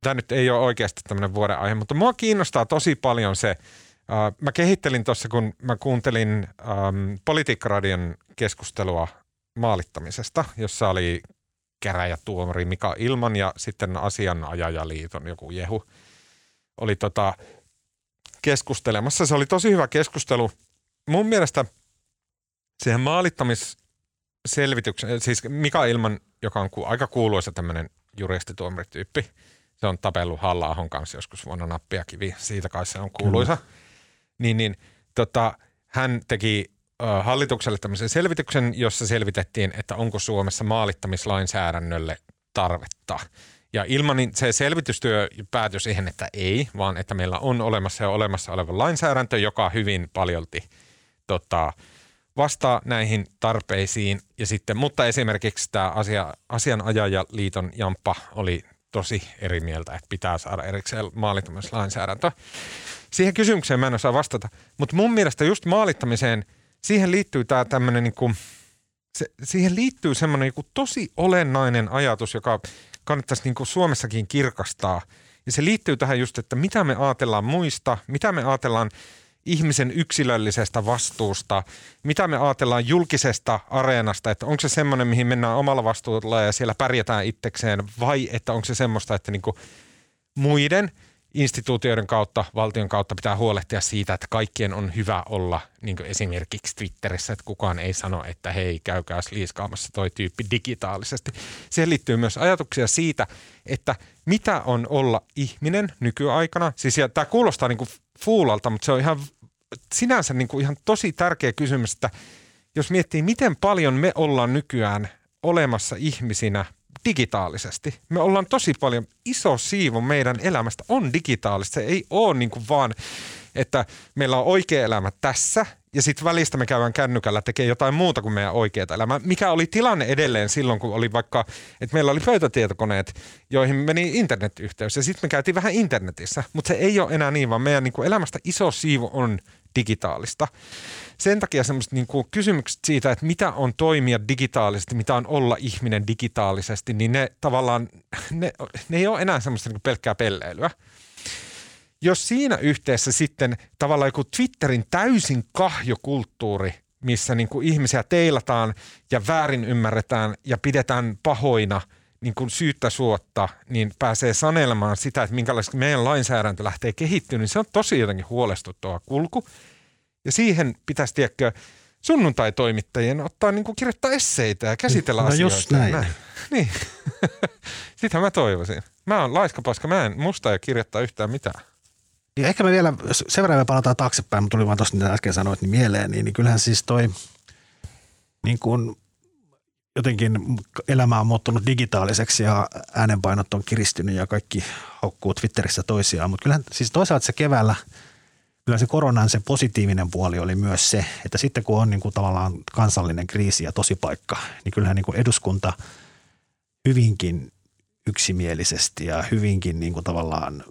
tämä nyt ei ole oikeasti tämmöinen vuoden aihe, mutta mua kiinnostaa tosi paljon se, uh, mä kehittelin tuossa, kun mä kuuntelin um, Politiikkaradion keskustelua maalittamisesta, jossa oli käräjätuomari Mika Ilman ja sitten asianajajaliiton joku Jehu oli tota, keskustelemassa. Se oli tosi hyvä keskustelu. Mun mielestä siihen maalittamisselvityksen, siis Mika Ilman, joka on aika kuuluisa tämmöinen juristituomarityyppi, se on tapellut halla kanssa joskus vuonna nappia kivi, siitä kai se on kuuluisa, Kyllä. niin, niin tota, hän teki hallitukselle tämmöisen selvityksen, jossa selvitettiin, että onko Suomessa maalittamislainsäädännölle tarvetta. Ja ilman niin se selvitystyö päätyi siihen, että ei, vaan että meillä on olemassa ja olemassa oleva lainsäädäntö, joka hyvin paljolti tota, vastaa näihin tarpeisiin. Ja sitten, mutta esimerkiksi tämä asia, asianajajaliiton Jamppa oli tosi eri mieltä, että pitää saada erikseen maalittamislainsäädäntö. Siihen kysymykseen mä en osaa vastata, mutta mun mielestä just maalittamiseen – siihen liittyy tämä tämmöinen niin kuin, se, siihen liittyy semmoinen niin tosi olennainen ajatus, joka kannattaisi niin kuin Suomessakin kirkastaa. Ja se liittyy tähän just, että mitä me ajatellaan muista, mitä me ajatellaan ihmisen yksilöllisestä vastuusta, mitä me ajatellaan julkisesta areenasta, että onko se semmoinen, mihin mennään omalla vastuulla ja siellä pärjätään itsekseen, vai että onko se semmoista, että niin kuin muiden – instituutioiden kautta, valtion kautta pitää huolehtia siitä, että kaikkien on hyvä olla niin esimerkiksi Twitterissä, että kukaan ei sano, että hei, käykää liiskaamassa toi tyyppi digitaalisesti. Siihen liittyy myös ajatuksia siitä, että mitä on olla ihminen nykyaikana. Siis tämä kuulostaa niin fuulalta, mutta se on ihan sinänsä niin ihan tosi tärkeä kysymys, että jos miettii, miten paljon me ollaan nykyään olemassa ihmisinä digitaalisesti. Me ollaan tosi paljon, iso siivu meidän elämästä on digitaalista. Se ei ole niin kuin vaan, että meillä on oikea elämä tässä ja sitten välistä me käydään kännykällä tekee jotain muuta kuin meidän oikeaa elämää. Mikä oli tilanne edelleen silloin, kun oli vaikka, että meillä oli pöytätietokoneet, joihin meni internetyhteys ja sitten me käytiin vähän internetissä, mutta se ei ole enää niin, vaan meidän niin kuin elämästä iso siivu on digitaalista sen takia semmoiset niin kuin kysymykset siitä, että mitä on toimia digitaalisesti, mitä on olla ihminen digitaalisesti, niin ne tavallaan, ne, ne ei ole enää semmoista niin pelkkää pelleilyä. Jos siinä yhteydessä sitten tavallaan joku Twitterin täysin kahjokulttuuri, missä niin kuin ihmisiä teilataan ja väärin ymmärretään ja pidetään pahoina niin kuin syyttä suotta, niin pääsee sanelemaan sitä, että minkälaista meidän lainsäädäntö lähtee kehittymään, niin se on tosi jotenkin huolestuttava kulku. Ja siihen pitäisi, tiedäkö, sunnuntai-toimittajien ottaa niin kuin kirjoittaa esseitä ja käsitellä no asioita. just näin. näin. Niin. Sitähän mä toivoisin. Mä oon laiskapaska, mä en musta ja kirjoittaa yhtään mitään. Ja ehkä me vielä, sen verran me palataan taaksepäin, mutta tuli vaan tuosta mitä äsken sanoit niin mieleen, niin, niin kyllähän siis toi niin kuin jotenkin elämä on muuttunut digitaaliseksi ja äänenpainot on kiristynyt ja kaikki haukkuu Twitterissä toisiaan. Mutta kyllähän siis toisaalta se keväällä – kyllä se koronan se positiivinen puoli oli myös se, että sitten kun on niin kuin tavallaan kansallinen kriisi ja tosipaikka, niin kyllähän niin kuin eduskunta hyvinkin yksimielisesti ja hyvinkin niin kuin tavallaan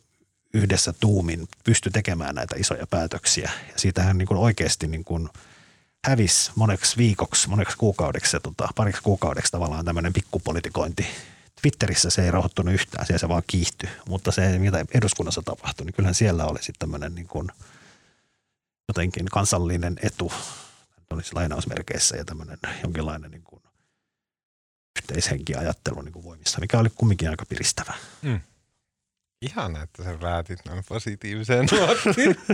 yhdessä tuumin pysty tekemään näitä isoja päätöksiä. Ja siitähän niin kuin oikeasti niin kuin hävisi moneksi viikoksi, moneksi kuukaudeksi, tota, pariksi kuukaudeksi tavallaan tämmöinen pikkupolitikointi. Twitterissä se ei rauhoittunut yhtään, siellä se vaan kiihtyi. Mutta se, mitä eduskunnassa tapahtui, niin kyllähän siellä oli sitten tämmöinen niin kuin – jotenkin kansallinen etu olisi lainausmerkeissä ja tämmöinen jonkinlainen niin kuin yhteishenkiajattelu niin kuin voimissa, mikä oli kumminkin aika piristävä. Mm. Ihan, että sä räätit noin positiiviseen nuottiin.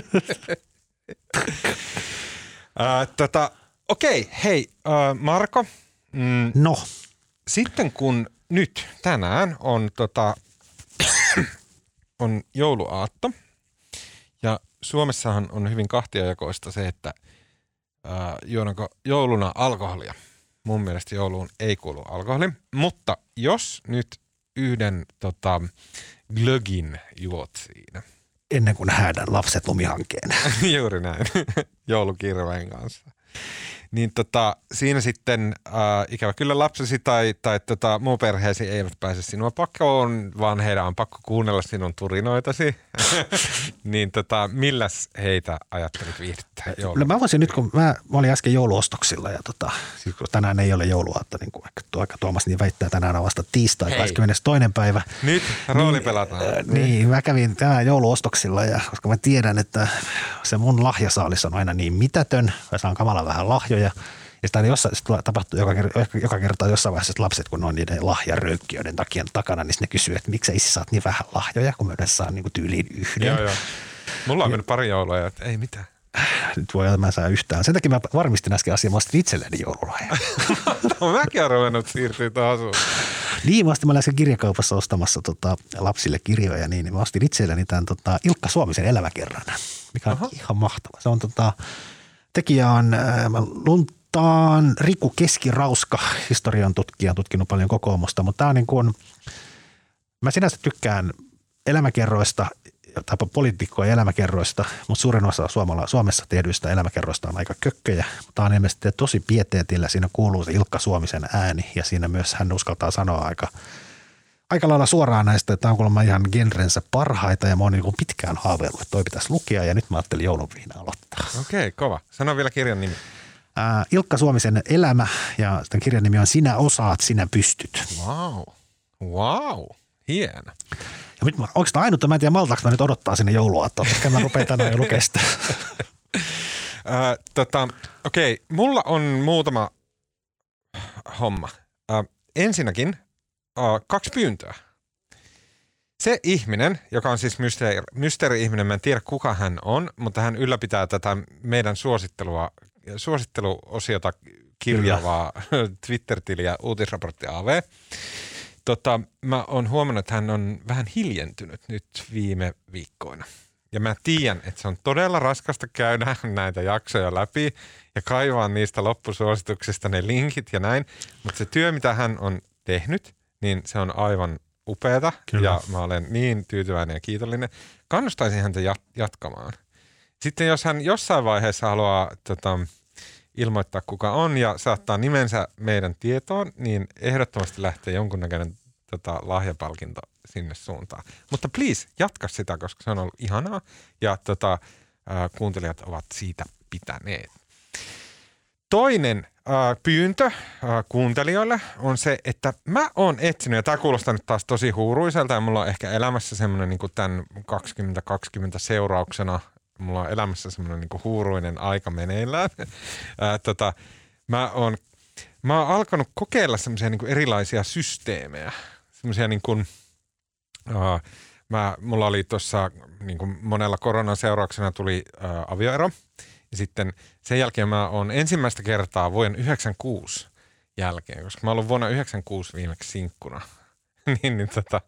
uh, tota, Okei, hei uh, Marko. Mm, no. Sitten kun nyt tänään on tota, on jouluaatto. Ja Suomessahan on hyvin kahtiajakoista se, että ää, juonako jouluna alkoholia. Mun mielestä jouluun ei kuulu alkoholi. Mutta jos nyt yhden tota, glögin juot siinä. Ennen kuin häädän lapset lumihankkeen. Juuri näin. Joulukirveen kanssa niin tota, siinä sitten äh, ikävä kyllä lapsesi tai, tai tota, muu perheesi eivät pääse sinua pakoon, vaan heidän on pakko kuunnella sinun turinoitasi. niin tota, milläs heitä ajattelit viihdyttää No mä voisin nyt, kun mä, mä olin äsken jouluostoksilla ja tota, siis kun tänään ei ole jouluaatta, niin kuin aika Tuomas niin väittää, tänään on vasta tiistai, Hei. 22. päivä. Nyt rooli niin, pelataan. Äh, niin, mä kävin tänään jouluostoksilla ja koska mä tiedän, että se mun lahjasaalis on aina niin mitätön, mä saan kamala vähän lahjoja, ja sitä jossain, sit tapahtuu joka, joka kerta jossain vaiheessa, että lapset, kun on niiden lahjaröykkiöiden takia takana, niin ne kysyy, että miksi sä saat niin vähän lahjoja, kun me yleensä saa niin tyyliin yhden. Joo, joo. Mulla on ja, mennyt pari joulua, että ei mitään. Nyt voi mä saa yhtään. Sen takia mä varmistin äsken asiaa, mä ostin itselleni joululahja. no, mäkin olen ruvennut siirtyä taas. Niin, mä ostin, mä äsken kirjakaupassa ostamassa tota, lapsille kirjoja, niin, niin mä ostin itselleni tämän tota, Ilkka Suomisen elämäkerran, mikä on Aha. ihan mahtava. Se on tota, tekijä on äh, Lunt, on Riku Keskirauska, historian tutkija, tutkinut paljon kokoomusta, mutta tämä on niin kuin, mä sinänsä tykkään elämäkerroista tai poliitikkojen elämäkerroista, mutta suurin osa Suomala, Suomessa tehdyistä elämäkerroista on aika kökköjä. Tämä on ilmeisesti tosi pieteetillä, siinä kuuluu se Ilkka Suomisen ääni ja siinä myös hän uskaltaa sanoa aika, aika lailla suoraan näistä, että tämä on kuulemma ihan genrensä parhaita ja mä oon niin pitkään haaveillut, että toi pitäisi lukea ja nyt mä ajattelin jouluviina aloittaa. Okei, okay, kova. Sano vielä kirjan nimi. Ää, Ilkka Suomisen elämä ja sitten kirjan nimi on Sinä osaat, sinä pystyt. Wow. Wow. Hieno. Ja nyt, onko tämä ainut, mä en tiedä maltaako mä nyt odottaa sinne jouluaattoon, koska mä rupean tänään jo lukea sitä. tota, Okei, okay. mulla on muutama homma. Uh, ensinnäkin kaksi pyyntöä. Se ihminen, joka on siis mysteeri, mysteeri-ihminen, mä en tiedä kuka hän on, mutta hän ylläpitää tätä meidän suosittelua suositteluosiota kirjavaa Twitter-tiliä Uutisraportti AV. Tota, mä oon huomannut, että hän on vähän hiljentynyt nyt viime viikkoina. Ja mä tiedän, että se on todella raskasta käydä näitä jaksoja läpi ja kaivaa niistä loppusuosituksista ne linkit ja näin. Mutta se työ, mitä hän on tehnyt, niin se on aivan upeata Kyllä. ja mä olen niin tyytyväinen ja kiitollinen. Kannustaisin häntä jatkamaan. Sitten jos hän jossain vaiheessa haluaa tota, ilmoittaa kuka on ja saattaa nimensä meidän tietoon, niin ehdottomasti lähtee jonkunnäköinen tota, lahjapalkinto sinne suuntaan. Mutta please, jatka sitä, koska se on ollut ihanaa ja tota, äh, kuuntelijat ovat siitä pitäneet. Toinen äh, pyyntö äh, kuuntelijoille on se, että mä oon etsinyt, ja tämä kuulostaa nyt taas tosi huuruiselta, ja mulla on ehkä elämässä semmoinen niin tämän 2020 seurauksena mulla on elämässä semmoinen niin huuruinen aika meneillään. Ää, tota, mä, oon, mä oon alkanut kokeilla semmoisia niin erilaisia systeemejä. Semmoisia niin kuin, ää, mä, mulla oli tuossa niin kuin monella koronan seurauksena tuli ää, avioero. Ja sitten sen jälkeen mä oon ensimmäistä kertaa vuoden 96 jälkeen, koska mä oon ollut vuonna 96 viimeksi sinkkuna niin, niin tota,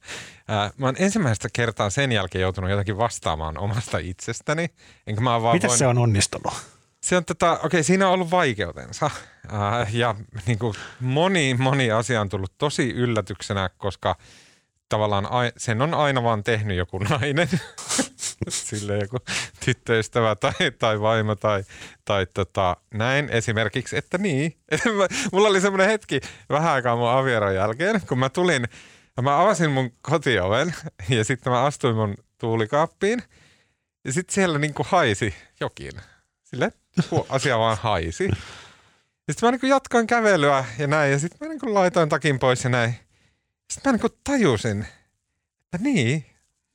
ää, mä oon ensimmäistä kertaa sen jälkeen joutunut jotakin vastaamaan omasta itsestäni. Enkä mä vaan Miten voin... se on onnistunut? Se on tota, okei, okay, siinä on ollut vaikeutensa. Ää, ja niin kuin moni, moni asia on tullut tosi yllätyksenä, koska tavallaan sen on aina vaan tehnyt joku nainen. Sille joku tyttöystävä tai, tai vaimo tai, tai tota, näin esimerkiksi, että niin. Mulla oli semmoinen hetki vähän aikaa mun avieron jälkeen, kun mä tulin – mä avasin mun kotioven ja sitten mä astuin mun tuulikaappiin. Ja sitten siellä niinku haisi jokin. Sille asia vaan haisi. Sitten mä niinku jatkoin kävelyä ja näin. Ja sitten mä niinku laitoin takin pois ja näin. Sitten mä niinku tajusin, että niin,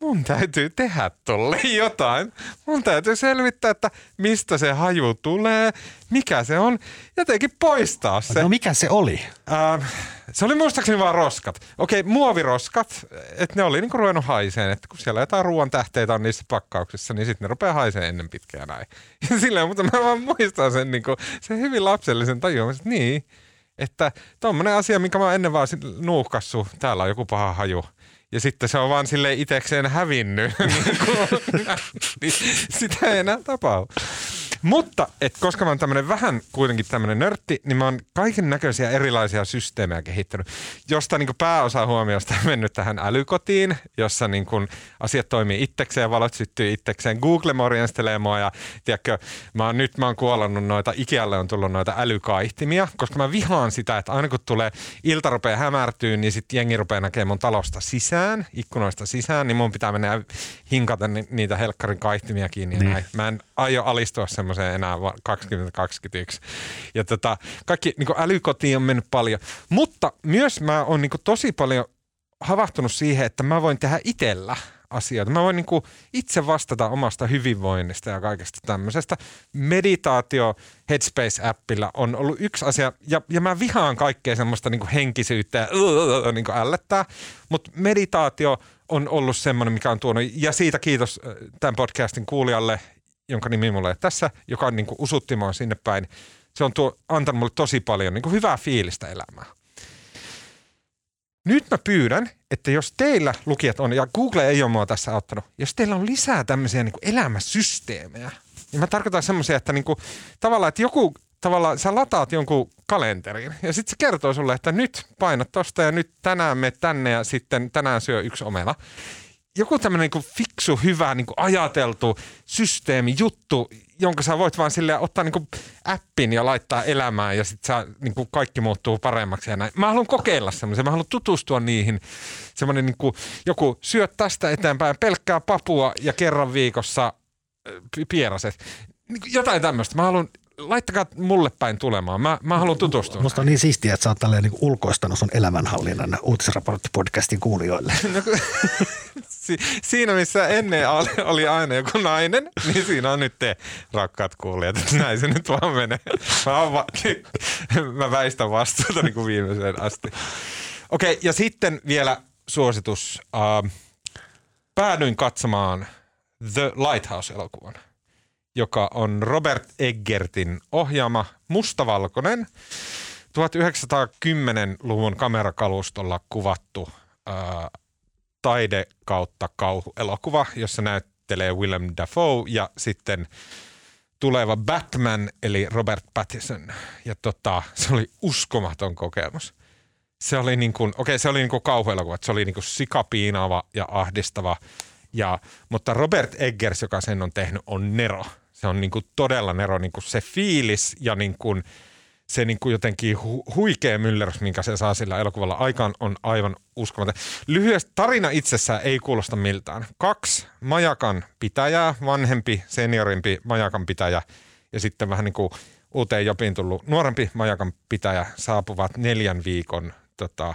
mun täytyy tehdä tolle jotain. Mun täytyy selvittää, että mistä se haju tulee, mikä se on, jotenkin poistaa se. No mikä se oli? Äh, se oli muistaakseni vaan roskat. Okei, muoviroskat, että ne oli niinku ruvennut haiseen, että kun siellä jotain ruoan tähteitä on niissä pakkauksissa, niin sitten ne rupeaa haiseen ennen pitkään näin. Ja silleen, mutta mä vaan muistan sen, niinku, sen hyvin lapsellisen tajuamisen, että niin, että tommonen asia, minkä mä ennen vaan nuuhkassu, täällä on joku paha haju – ja sitten se on vaan sille itsekseen hävinnyt. niin kuin, niin sitä ei enää tapahdu. Mutta et koska mä oon tämmönen vähän kuitenkin tämmönen nörtti, niin mä oon kaiken näköisiä erilaisia systeemejä kehittänyt, josta niin pääosa huomiosta on mennyt tähän älykotiin, jossa niin kuin asiat toimii itsekseen, valot syttyy itsekseen, Google morjenstelee mua ja tiedätkö, mä oon, nyt mä oon kuolannut noita, Ikealle on tullut noita älykaihtimia, koska mä vihaan sitä, että aina kun tulee ilta rupeaa hämärtyy, niin sitten jengi rupeaa näkemään mun talosta sisään, ikkunoista sisään, niin mun pitää mennä hinkata ni- niitä helkkarin kaihtimia kiinni. Niin. Näin. Mä en aio alistua semmoiseen enää 2021. Ja tota, kaikki niin älykotiin on mennyt paljon. Mutta myös mä oon niin tosi paljon havahtunut siihen, että mä voin tehdä itsellä asioita. Mä voin niin itse vastata omasta hyvinvoinnista ja kaikesta tämmöisestä. Meditaatio Headspace-appilla on ollut yksi asia, ja, ja mä vihaan kaikkea semmoista niin henkisyyttä ja niin ällöttää, mutta meditaatio on ollut semmoinen, mikä on tuonut, ja siitä kiitos tämän podcastin kuulijalle jonka nimi mulle tässä, joka niin kuin usutti mua sinne päin. Se on tuo, antanut mulle tosi paljon niin kuin hyvää fiilistä elämää. Nyt mä pyydän, että jos teillä lukijat on, ja Google ei ole mua tässä auttanut, jos teillä on lisää tämmöisiä niin elämäsysteemejä, niin mä tarkoitan semmoisia, että niin kuin, tavallaan, että joku tavallaan sä lataat jonkun kalenterin ja sitten se kertoo sulle, että nyt painat tosta ja nyt tänään me tänne ja sitten tänään syö yksi omena joku tämmöinen niin fiksu, hyvä, niin ajateltu systeemi, juttu, jonka sä voit vaan sille ottaa niin appin ja laittaa elämään ja sitten niin kaikki muuttuu paremmaksi ja näin. Mä haluan kokeilla semmoisen, mä haluan tutustua niihin. Semmoinen niin joku syöt tästä eteenpäin pelkkää papua ja kerran viikossa pieraset. Niin jotain tämmöistä. Mä haluan laittakaa mulle päin tulemaan. Mä, mä haluan tutustua. Musta on niin siistiä, että sä oot tälleen niin ulkoistanut sun elämänhallinnan uutisraporttipodcastin kuulijoille. No, si, siinä missä ennen oli, oli aina joku nainen, niin siinä on nyt te rakkaat kuulijat. Näin se nyt vaan menee. Mä, va, mä väistän vastuuta niin kuin viimeiseen asti. Okei, okay, ja sitten vielä suositus. Uh, päädyin katsomaan The Lighthouse-elokuvan joka on Robert Eggertin ohjaama mustavalkoinen 1910-luvun kamerakalustolla kuvattu ää, taide kautta kauhuelokuva, jossa näyttelee Willem Dafoe ja sitten tuleva Batman eli Robert Pattinson. Ja tota, se oli uskomaton kokemus. Se oli niin kuin, okei okay, se oli niin kuin kauhuelokuva, se oli niin kuin sikapiinaava ja ahdistava. Ja, mutta Robert Eggers, joka sen on tehnyt, on Nero. Se on niin kuin todella nero niin kuin se fiilis ja niin kuin se niin kuin jotenkin hu- huikea myllerys, minkä se saa sillä elokuvalla aikaan, on aivan uskomaton. Lyhyesti tarina itsessään ei kuulosta miltään. Kaksi majakan pitäjää, vanhempi, seniorimpi majakan pitäjä ja sitten vähän niin kuin uuteen jopiin tullut nuorempi majakan pitäjä saapuvat neljän viikon tota,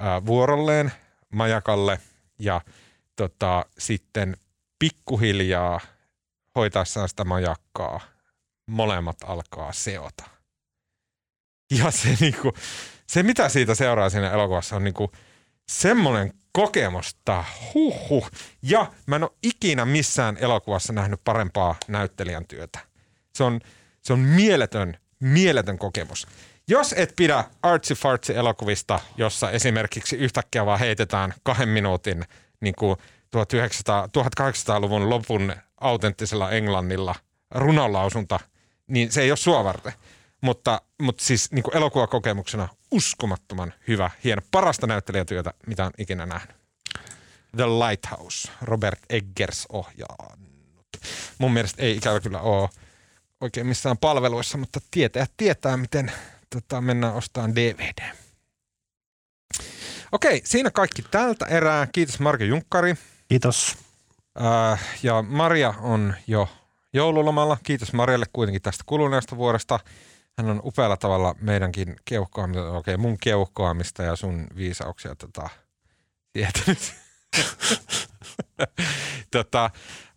ää, vuorolleen majakalle ja tota, sitten pikkuhiljaa – hoitaessaan sitä majakkaa molemmat alkaa seota. Ja se, niinku, se mitä siitä seuraa siinä elokuvassa on niinku semmoinen kokemusta, huhhuh. Ja mä en ole ikinä missään elokuvassa nähnyt parempaa näyttelijän työtä. Se on, se on mieletön, mieletön kokemus. Jos et pidä artsy fartsy elokuvista, jossa esimerkiksi yhtäkkiä vaan heitetään kahden minuutin niin kuin 1900, 1800-luvun lopun autenttisella englannilla runolausunta, niin se ei ole sua varten. Mutta, mutta siis niin kuin elokuvakokemuksena uskomattoman hyvä, hieno, parasta näyttelijätyötä, mitä on ikinä nähnyt. The Lighthouse, Robert Eggers ohjaannut. Mun mielestä ei ikävä kyllä ole oikein missään palveluissa, mutta tietää tietää, miten tota, mennään ostamaan DVD. Okei, siinä kaikki tältä erää. Kiitos Marko Junkkari. Kiitos. Äh, ja Maria on jo joululomalla. Kiitos Marialle kuitenkin tästä kuluneesta vuodesta. Hän on upealla tavalla meidänkin keuhkoamista, okei okay, mun keuhkoamista ja sun viisauksia tota, tietänyt. tota,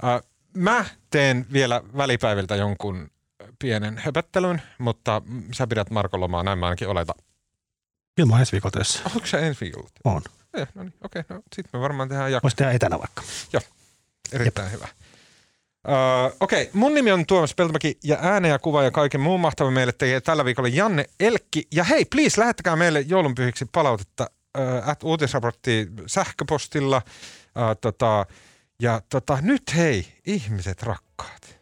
äh, mä teen vielä välipäiviltä jonkun pienen höpöttelyn, mutta sä pidät Marko lomaa, näin mä ainakin oleta. Kyllä mä oon ensi viikolla töissä. Onko se ensi viikolla? On. Eh, no niin, okei, okay, no sitten me varmaan tehdään jakso. Voisi tehdä etänä vaikka. Joo, erittäin Jep. hyvä. Uh, Okei, okay. mun nimi on Tuomas Peltomäki ja ääne ja kuva ja kaiken muun mahtava meille tekee tällä viikolla Janne Elkki. Ja hei, please, lähettäkää meille joulunpyhiksi palautetta äh, at uutisraportti sähköpostilla. Äh, tota, ja tota, nyt hei, ihmiset rakkaat.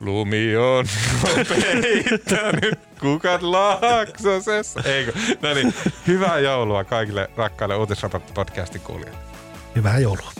Lumi on peittänyt kukat laaksosessa. Eikö? No niin, hyvää joulua kaikille rakkaille Uutisraportti podcastin kuulijoille. Hyvää joulua.